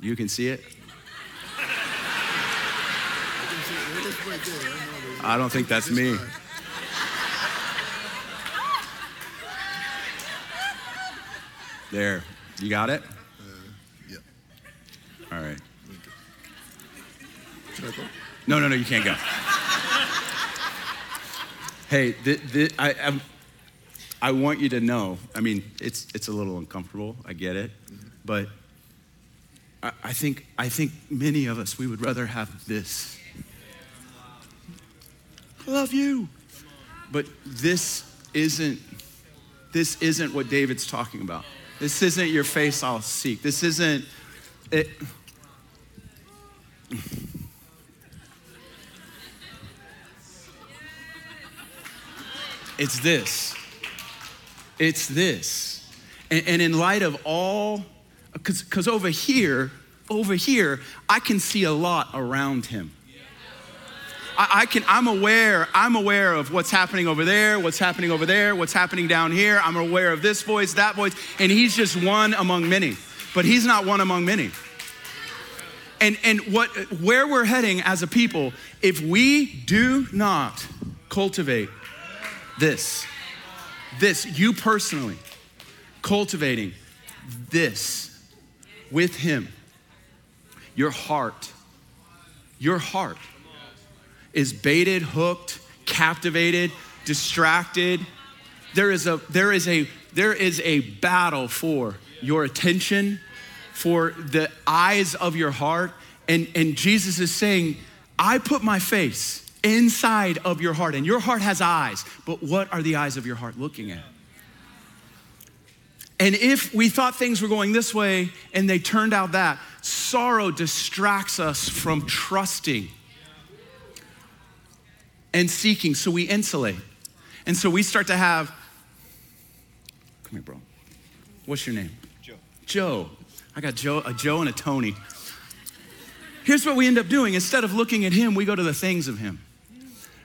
You can see it? I don't think that's me. There. You got it? Uh, yeah. All right. Should I go? No, no, no, you can't go. Hey, th- th- I, I'm- I want you to know. I mean, it's it's a little uncomfortable. I get it, but I, I think I think many of us we would rather have this. I love you, but this isn't this isn't what David's talking about. This isn't your face I'll seek. This isn't it. It's this. It's this. And, and in light of all, because over here, over here, I can see a lot around him. I, I can, I'm aware, I'm aware of what's happening over there, what's happening over there, what's happening down here. I'm aware of this voice, that voice, and he's just one among many. But he's not one among many. And, and what, where we're heading as a people, if we do not cultivate this, this, you personally, cultivating this with Him, your heart, your heart is baited, hooked, captivated, distracted. There is a, there is a, there is a battle for your attention, for the eyes of your heart. And, and Jesus is saying, I put my face inside of your heart, and your heart has eyes, but what are the eyes of your heart looking at? And if we thought things were going this way and they turned out that, sorrow distracts us from trusting and seeking, so we insulate. And so we start to have, come here, bro. What's your name? Joe. Joe. I got Joe, a Joe and a Tony. Here's what we end up doing. Instead of looking at him, we go to the things of him.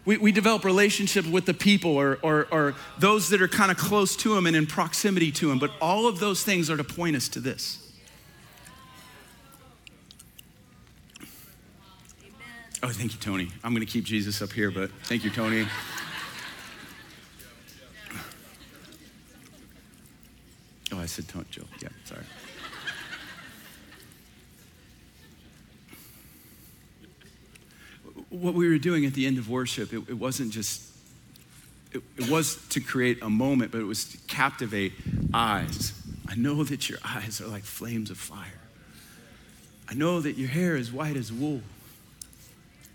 We, we develop relationships with the people or, or, or those that are kind of close to him and in proximity to him. But all of those things are to point us to this. Oh, thank you, Tony. I'm going to keep Jesus up here, but thank you, Tony. Oh, I said Tony, Joe. Yeah, sorry. What we were doing at the end of worship, it, it wasn't just, it, it was to create a moment, but it was to captivate eyes. I know that your eyes are like flames of fire. I know that your hair is white as wool.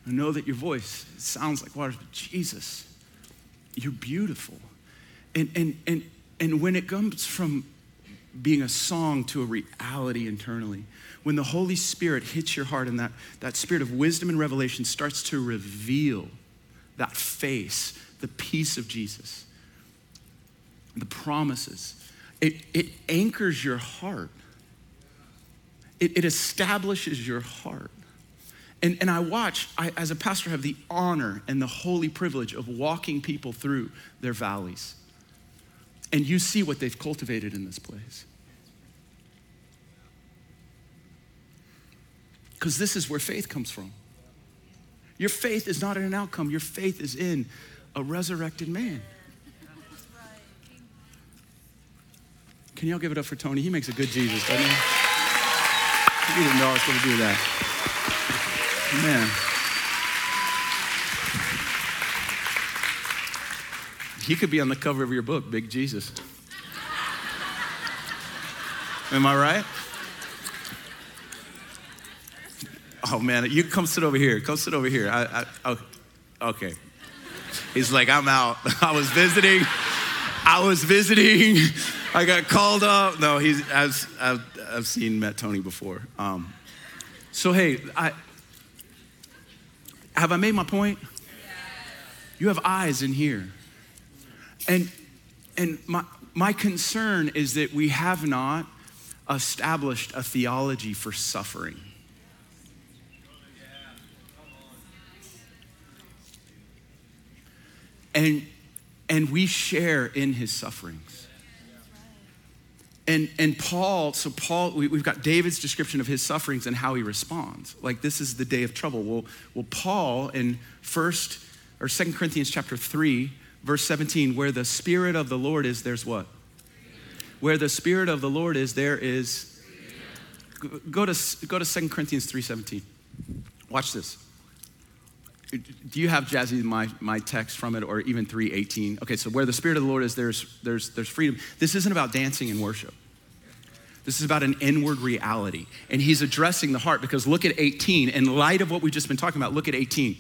I know that your voice sounds like water, but Jesus, you're beautiful. And, and, and, and when it comes from being a song to a reality internally, when the Holy Spirit hits your heart and that, that spirit of wisdom and revelation starts to reveal that face, the peace of Jesus, the promises, it, it anchors your heart. It, it establishes your heart. And, and I watch, I, as a pastor, have the honor and the holy privilege of walking people through their valleys. And you see what they've cultivated in this place. Because this is where faith comes from. Your faith is not in an outcome, your faith is in a resurrected man. Can y'all give it up for Tony? He makes a good Jesus, doesn't he? He didn't know I was going to do that. Man. He could be on the cover of your book, Big Jesus. Am I right? Oh man, you come sit over here. Come sit over here. I, I, oh, okay. He's like, I'm out. I was visiting. I was visiting. I got called up. No, he's, I've, I've, I've seen, met Tony before. Um, so, hey, I, have I made my point? You have eyes in here. And, and my, my concern is that we have not established a theology for suffering. And, and we share in his sufferings. And, and Paul, so Paul, we, we've got David's description of his sufferings and how he responds. Like this is the day of trouble. Well, well Paul in first or Second Corinthians chapter 3, verse 17, where the Spirit of the Lord is, there's what? Where the Spirit of the Lord is, there is. Go to, go to 2 Corinthians 3.17. Watch this. Do you have Jazzy my, my text from it or even 318? Okay, so where the Spirit of the Lord is, there's, there's, there's freedom. This isn't about dancing and worship. This is about an inward reality. And he's addressing the heart because look at 18. In light of what we've just been talking about, look at 18.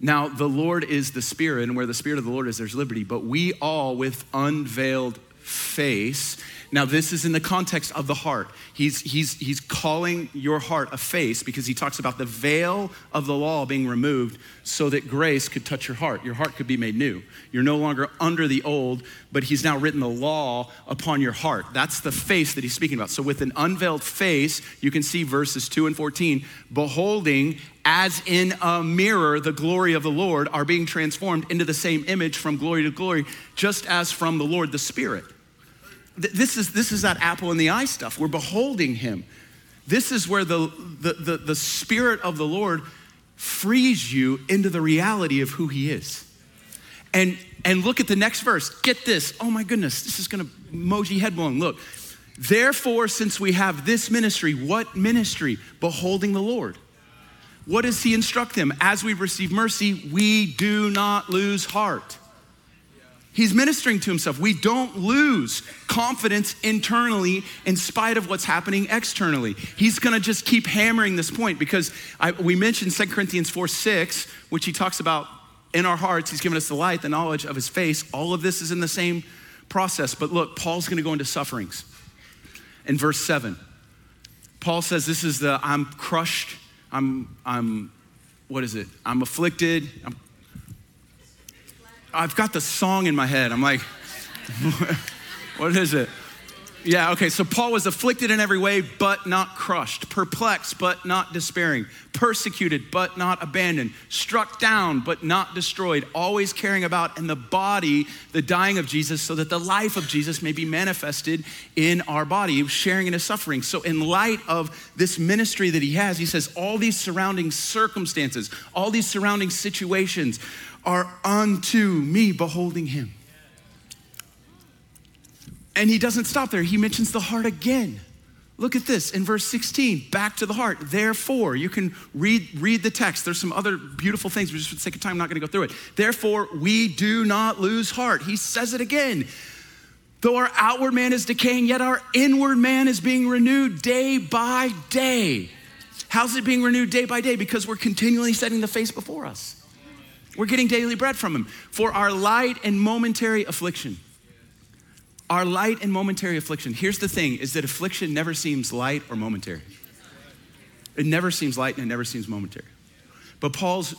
Now, the Lord is the Spirit, and where the Spirit of the Lord is, there's liberty. But we all, with unveiled face, now, this is in the context of the heart. He's, he's, he's calling your heart a face because he talks about the veil of the law being removed so that grace could touch your heart. Your heart could be made new. You're no longer under the old, but he's now written the law upon your heart. That's the face that he's speaking about. So, with an unveiled face, you can see verses 2 and 14 beholding as in a mirror the glory of the Lord are being transformed into the same image from glory to glory, just as from the Lord the Spirit. This is, this is that apple in the eye stuff. We're beholding him. This is where the, the, the, the Spirit of the Lord frees you into the reality of who he is. And, and look at the next verse. Get this. Oh my goodness, this is gonna emoji head. Look. Therefore, since we have this ministry, what ministry? Beholding the Lord. What does he instruct them? As we receive mercy, we do not lose heart. He's ministering to himself. We don't lose confidence internally in spite of what's happening externally. He's going to just keep hammering this point because I, we mentioned 2 Corinthians 4 6, which he talks about in our hearts. He's given us the light, the knowledge of his face. All of this is in the same process. But look, Paul's going to go into sufferings. In verse 7, Paul says, This is the I'm crushed, I'm, I'm, what is it? I'm afflicted, I'm I've got the song in my head. I'm like, what is it? Yeah, okay, so Paul was afflicted in every way, but not crushed, perplexed, but not despairing, persecuted, but not abandoned, struck down, but not destroyed, always caring about in the body the dying of Jesus so that the life of Jesus may be manifested in our body. He was sharing in his suffering. So, in light of this ministry that he has, he says, all these surrounding circumstances, all these surrounding situations are unto me beholding him. And he doesn't stop there. He mentions the heart again. Look at this in verse 16, back to the heart. Therefore, you can read, read the text. There's some other beautiful things. We're just for the sake of time, I'm not going to go through it. Therefore, we do not lose heart. He says it again. Though our outward man is decaying, yet our inward man is being renewed day by day. How's it being renewed day by day? Because we're continually setting the face before us. We're getting daily bread from him for our light and momentary affliction. Our light and momentary affliction. Here's the thing is that affliction never seems light or momentary. It never seems light and it never seems momentary. But Paul's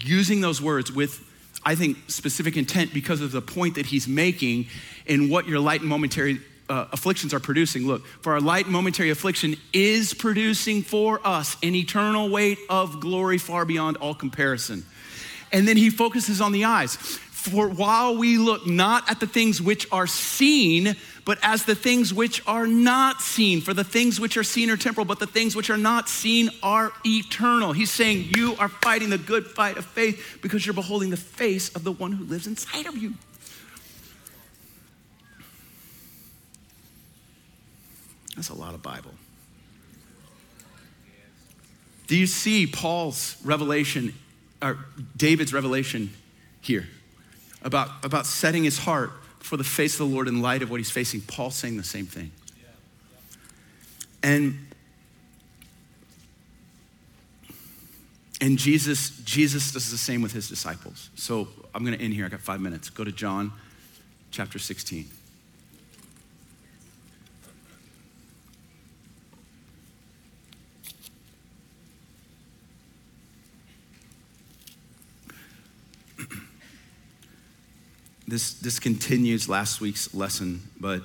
using those words with, I think, specific intent because of the point that he's making in what your light and momentary uh, afflictions are producing. Look, for our light and momentary affliction is producing for us an eternal weight of glory far beyond all comparison. And then he focuses on the eyes. For while we look not at the things which are seen, but as the things which are not seen. For the things which are seen are temporal, but the things which are not seen are eternal. He's saying you are fighting the good fight of faith because you're beholding the face of the one who lives inside of you. That's a lot of Bible. Do you see Paul's revelation Uh, David's revelation here about, about setting his heart for the face of the Lord in light of what he's facing. Paul saying the same thing. And And Jesus, Jesus does the same with his disciples. So I'm going to end here. I got five minutes. Go to John chapter 16. This, this continues last week's lesson, but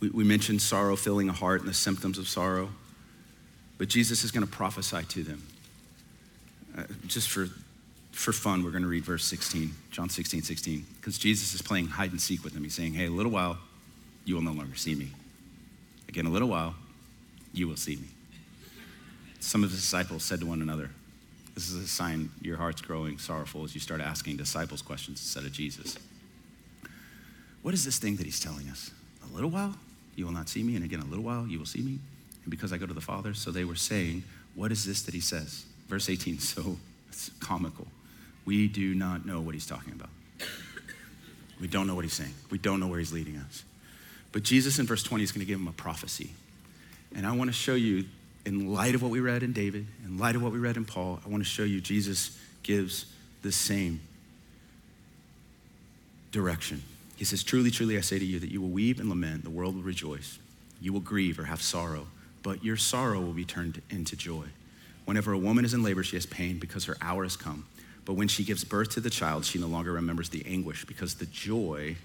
we, we mentioned sorrow filling a heart and the symptoms of sorrow. But Jesus is going to prophesy to them. Uh, just for, for fun, we're going to read verse 16, John 16, 16, because Jesus is playing hide and seek with them. He's saying, Hey, a little while, you will no longer see me. Again, a little while, you will see me. Some of the disciples said to one another, This is a sign your heart's growing sorrowful as you start asking disciples questions instead of Jesus. What is this thing that he's telling us? A little while, you will not see me, and again, a little while, you will see me. And because I go to the Father, so they were saying, What is this that he says? Verse 18, so it's comical. We do not know what he's talking about. We don't know what he's saying. We don't know where he's leading us. But Jesus in verse 20 is going to give him a prophecy. And I want to show you, in light of what we read in David, in light of what we read in Paul, I want to show you Jesus gives the same direction. He says, Truly, truly, I say to you that you will weep and lament, the world will rejoice. You will grieve or have sorrow, but your sorrow will be turned into joy. Whenever a woman is in labor, she has pain because her hour has come. But when she gives birth to the child, she no longer remembers the anguish because the joy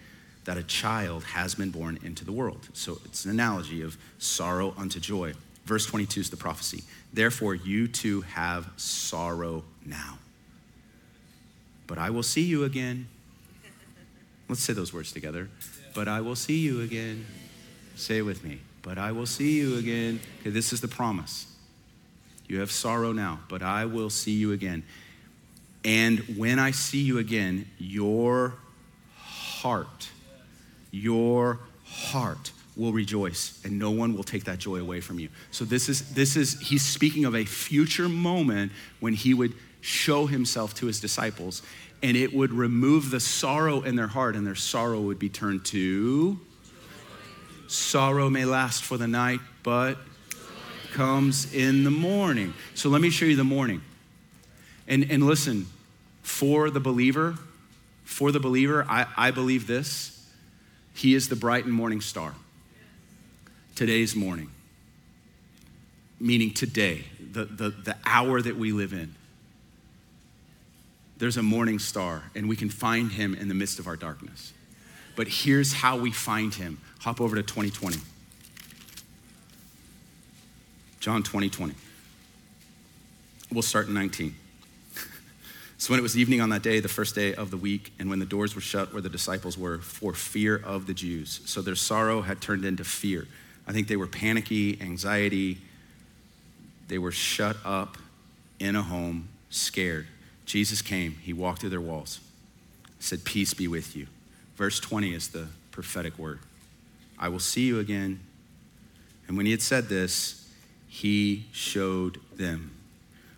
that a child has been born into the world. So it's an analogy of sorrow unto joy. Verse 22 is the prophecy. Therefore, you too have sorrow now. But I will see you again. Let's say those words together. But I will see you again. Say it with me. But I will see you again. Okay, this is the promise. You have sorrow now, but I will see you again. And when I see you again, your heart, your heart will rejoice and no one will take that joy away from you. So this is this is he's speaking of a future moment when he would show himself to his disciples and it would remove the sorrow in their heart and their sorrow would be turned to sorrow may last for the night but comes in the morning. So let me show you the morning. And, and listen, for the believer, for the believer, I, I believe this. He is the bright and morning star. Today's morning. Meaning today, the, the, the hour that we live in. There's a morning star, and we can find him in the midst of our darkness. But here's how we find him. Hop over to 2020. John 20, 20. We'll start in 19. so when it was evening on that day, the first day of the week, and when the doors were shut where the disciples were for fear of the Jews. So their sorrow had turned into fear. I think they were panicky, anxiety. They were shut up in a home, scared. Jesus came, he walked through their walls, said, Peace be with you. Verse 20 is the prophetic word. I will see you again. And when he had said this, he showed them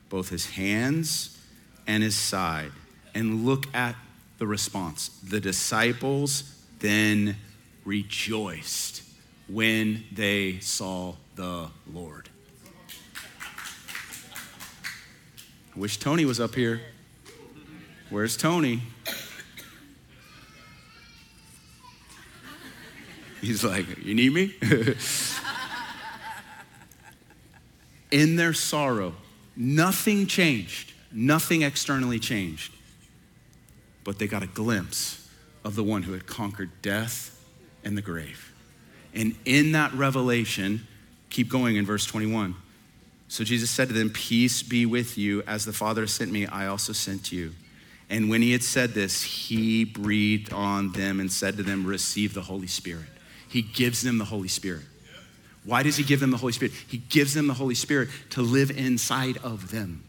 both his hands and his side. And look at the response. The disciples then rejoiced when they saw the Lord. I wish Tony was up here. Where's Tony? He's like, You need me? in their sorrow, nothing changed, nothing externally changed. But they got a glimpse of the one who had conquered death and the grave. And in that revelation, keep going in verse 21. So Jesus said to them, Peace be with you. As the Father sent me, I also sent you. And when he had said this, he breathed on them and said to them, Receive the Holy Spirit. He gives them the Holy Spirit. Why does he give them the Holy Spirit? He gives them the Holy Spirit to live inside of them.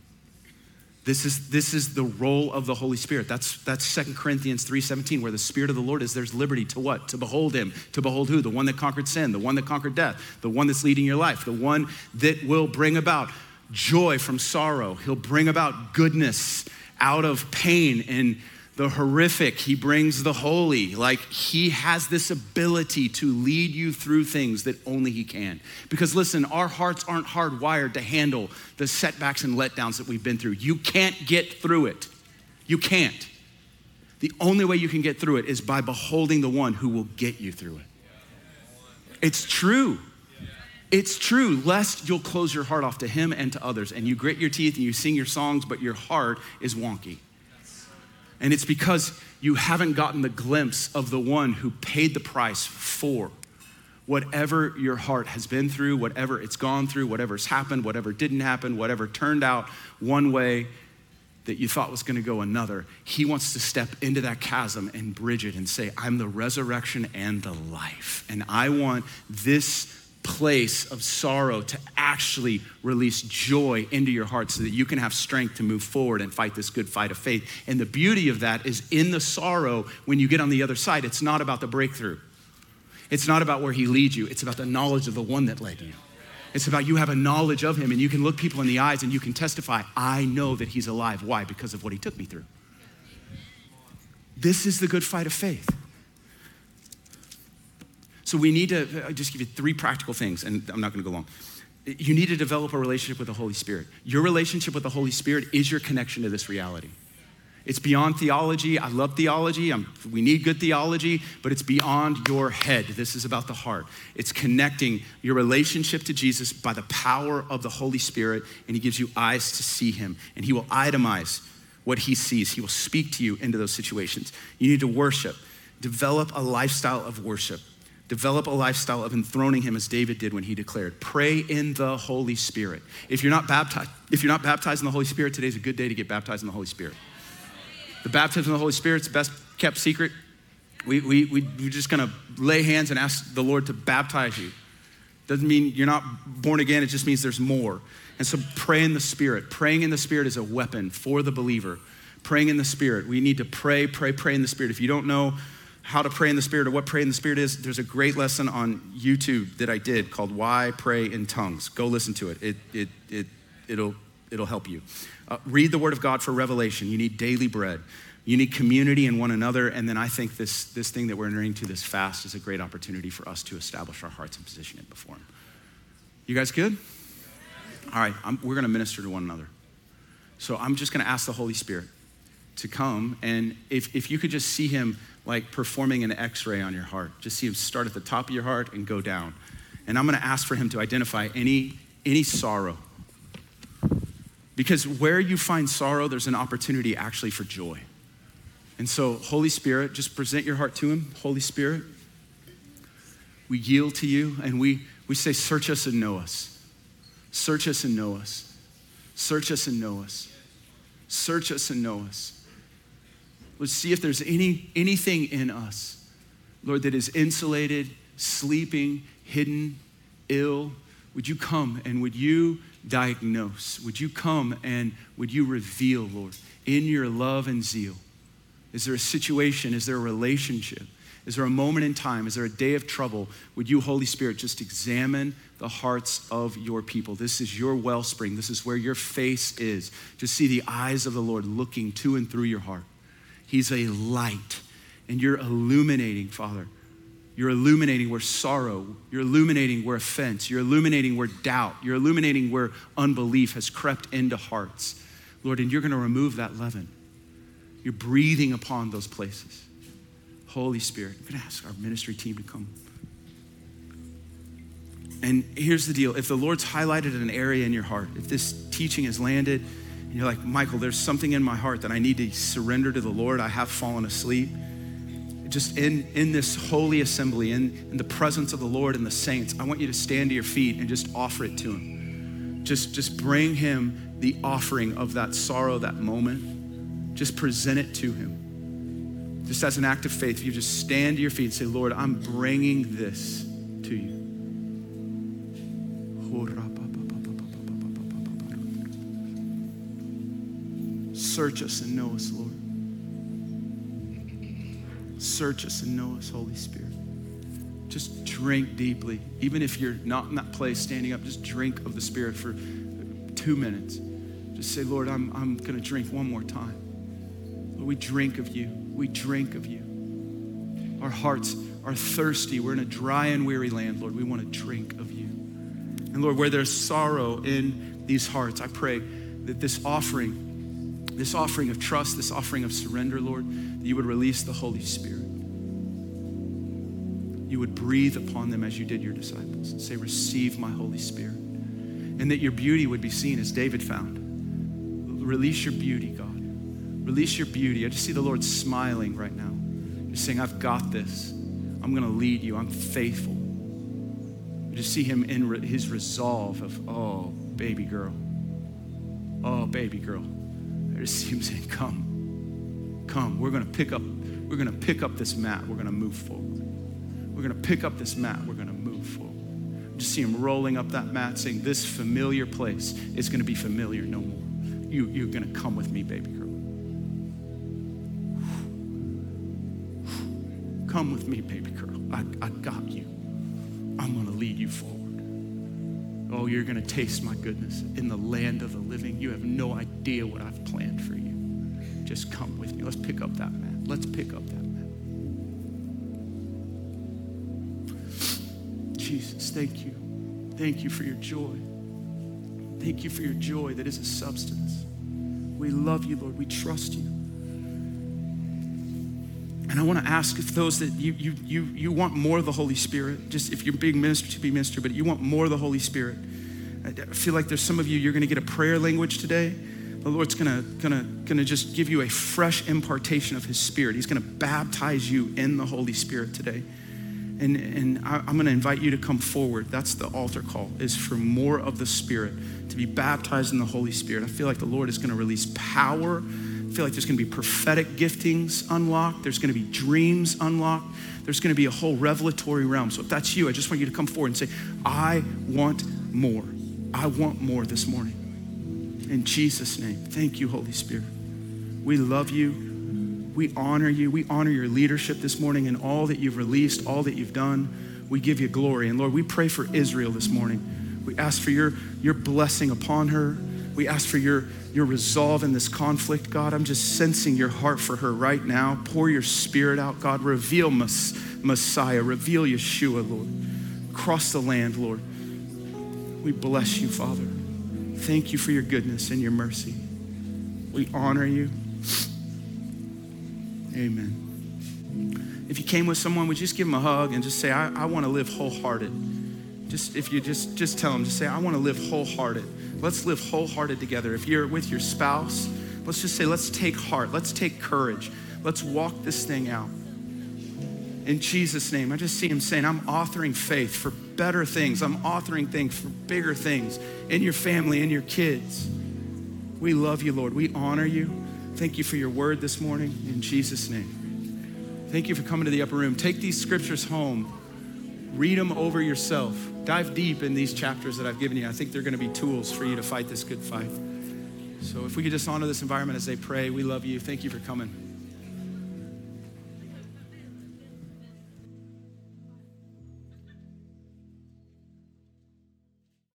This is, this is the role of the Holy Spirit. That's, that's 2 Corinthians 3.17, where the Spirit of the Lord is, there's liberty to what? To behold him. To behold who? The one that conquered sin, the one that conquered death, the one that's leading your life, the one that will bring about joy from sorrow. He'll bring about goodness out of pain and the horrific, he brings the holy. Like he has this ability to lead you through things that only he can. Because listen, our hearts aren't hardwired to handle the setbacks and letdowns that we've been through. You can't get through it. You can't. The only way you can get through it is by beholding the one who will get you through it. It's true. It's true, lest you'll close your heart off to him and to others, and you grit your teeth and you sing your songs, but your heart is wonky. And it's because you haven't gotten the glimpse of the one who paid the price for whatever your heart has been through, whatever it's gone through, whatever's happened, whatever didn't happen, whatever turned out one way that you thought was going to go another. He wants to step into that chasm and bridge it and say, I'm the resurrection and the life. And I want this place of sorrow to actually release joy into your heart so that you can have strength to move forward and fight this good fight of faith. And the beauty of that is in the sorrow, when you get on the other side, it's not about the breakthrough. It's not about where he leads you, it's about the knowledge of the one that led you. It's about you have a knowledge of him and you can look people in the eyes and you can testify, I know that he's alive. Why? Because of what he took me through. This is the good fight of faith. So we need to I'll just give you three practical things, and I'm not going to go long. You need to develop a relationship with the Holy Spirit. Your relationship with the Holy Spirit is your connection to this reality. It's beyond theology. I love theology. I'm, we need good theology, but it's beyond your head. This is about the heart. It's connecting your relationship to Jesus by the power of the Holy Spirit, and He gives you eyes to see Him, and He will itemize what He sees. He will speak to you into those situations. You need to worship. Develop a lifestyle of worship. Develop a lifestyle of enthroning him as David did when he declared, pray in the Holy Spirit. If you're not baptized, if you're not baptized in the Holy Spirit, today's a good day to get baptized in the Holy Spirit. The baptism of the Holy Spirit's the best kept secret. We, we, we, we're just gonna lay hands and ask the Lord to baptize you. Doesn't mean you're not born again, it just means there's more. And so pray in the Spirit. Praying in the Spirit is a weapon for the believer. Praying in the Spirit. We need to pray, pray, pray in the Spirit. If you don't know how to pray in the Spirit or what pray in the Spirit is, there's a great lesson on YouTube that I did called Why Pray in Tongues. Go listen to it. It, it, it, it'll, it'll help you. Uh, read the Word of God for revelation. You need daily bread. You need community in one another. And then I think this, this thing that we're entering to this fast is a great opportunity for us to establish our hearts and position it before Him. You guys good? All right, I'm, we're going to minister to one another. So I'm just going to ask the Holy Spirit to come. And if, if you could just see Him like performing an x ray on your heart, just see Him start at the top of your heart and go down. And I'm going to ask for Him to identify any, any sorrow. Because where you find sorrow, there's an opportunity actually for joy. And so, Holy Spirit, just present your heart to Him. Holy Spirit, we yield to you and we, we say, Search us and know us. Search us and know us. Search us and know us. Search us and know us. Let's see if there's any, anything in us, Lord, that is insulated, sleeping, hidden, ill. Would you come and would you diagnose? Would you come and would you reveal, Lord, in your love and zeal? Is there a situation? Is there a relationship? Is there a moment in time? Is there a day of trouble? Would you, Holy Spirit, just examine the hearts of your people? This is your wellspring. This is where your face is. Just see the eyes of the Lord looking to and through your heart. He's a light, and you're illuminating, Father. You're illuminating where sorrow, you're illuminating where offense, you're illuminating where doubt, you're illuminating where unbelief has crept into hearts. Lord, and you're going to remove that leaven. You're breathing upon those places. Holy Spirit, I'm going to ask our ministry team to come. And here's the deal if the Lord's highlighted an area in your heart, if this teaching has landed, and you're like, Michael, there's something in my heart that I need to surrender to the Lord, I have fallen asleep. Just in, in this holy assembly, in, in the presence of the Lord and the saints, I want you to stand to your feet and just offer it to Him. Just, just bring Him the offering of that sorrow, that moment. Just present it to Him. Just as an act of faith, you just stand to your feet and say, Lord, I'm bringing this to you. Search us and know us, Lord. Search us and know us, Holy Spirit. Just drink deeply. Even if you're not in that place standing up, just drink of the Spirit for two minutes. Just say, Lord, I'm, I'm going to drink one more time. Lord, we drink of you. We drink of you. Our hearts are thirsty. We're in a dry and weary land, Lord. We want to drink of you. And Lord, where there's sorrow in these hearts, I pray that this offering, this offering of trust, this offering of surrender, Lord, that you would release the Holy Spirit. You would breathe upon them as you did your disciples and say, Receive my Holy Spirit. And that your beauty would be seen as David found. Release your beauty, God. Release your beauty. I just see the Lord smiling right now. Just saying, I've got this. I'm going to lead you. I'm faithful. I just see him in re- his resolve of, oh, baby girl. Oh, baby girl. I just see him saying, come. Come. We're to pick up, we're to pick up this mat. We're to move forward. We're to pick up this mat. We're to move forward. I just see him rolling up that mat saying, this familiar place is to be familiar no more. You, you're to come with me, baby girl. Come with me, baby girl. I, I got you. I'm to lead you forward. Oh, you're going to taste my goodness in the land of the living. You have no idea what I've planned for you. Just come with me. Let's pick up that mat. Let's pick up that mat. Jesus, thank you. Thank you for your joy. Thank you for your joy that is a substance. We love you, Lord. We trust you. And I want to ask if those that you, you, you, you want more of the Holy Spirit, just if you're being ministered to be ministered, but you want more of the Holy Spirit. I feel like there's some of you, you're going to get a prayer language today. The Lord's going to, gonna, gonna just give you a fresh impartation of His Spirit. He's going to baptize you in the Holy Spirit today. And, and I, I'm going to invite you to come forward. That's the altar call, is for more of the Spirit, to be baptized in the Holy Spirit. I feel like the Lord is going to release power. Feel like there's going to be prophetic giftings unlocked. There's going to be dreams unlocked. There's going to be a whole revelatory realm. So if that's you, I just want you to come forward and say, I want more. I want more this morning. In Jesus' name, thank you, Holy Spirit. We love you. We honor you. We honor your leadership this morning and all that you've released, all that you've done. We give you glory. And Lord, we pray for Israel this morning. We ask for your, your blessing upon her. We ask for your, your resolve in this conflict, God. I'm just sensing your heart for her right now. Pour your spirit out, God. Reveal Mess- Messiah. Reveal Yeshua, Lord. Cross the land, Lord. We bless you, Father. Thank you for your goodness and your mercy. We honor you. Amen. If you came with someone, would you just give them a hug and just say, I, I want to live wholehearted? Just if you just just tell them, just say, I want to live wholehearted. Let's live wholehearted together. If you're with your spouse, let's just say, let's take heart, let's take courage, let's walk this thing out. In Jesus' name, I just see him saying, I'm authoring faith for better things. I'm authoring things for bigger things in your family, in your kids. We love you, Lord. We honor you. Thank you for your word this morning. In Jesus' name. Thank you for coming to the upper room. Take these scriptures home, read them over yourself. Dive deep in these chapters that I've given you. I think they're going to be tools for you to fight this good fight. So if we could just honor this environment as they pray, we love you. Thank you for coming.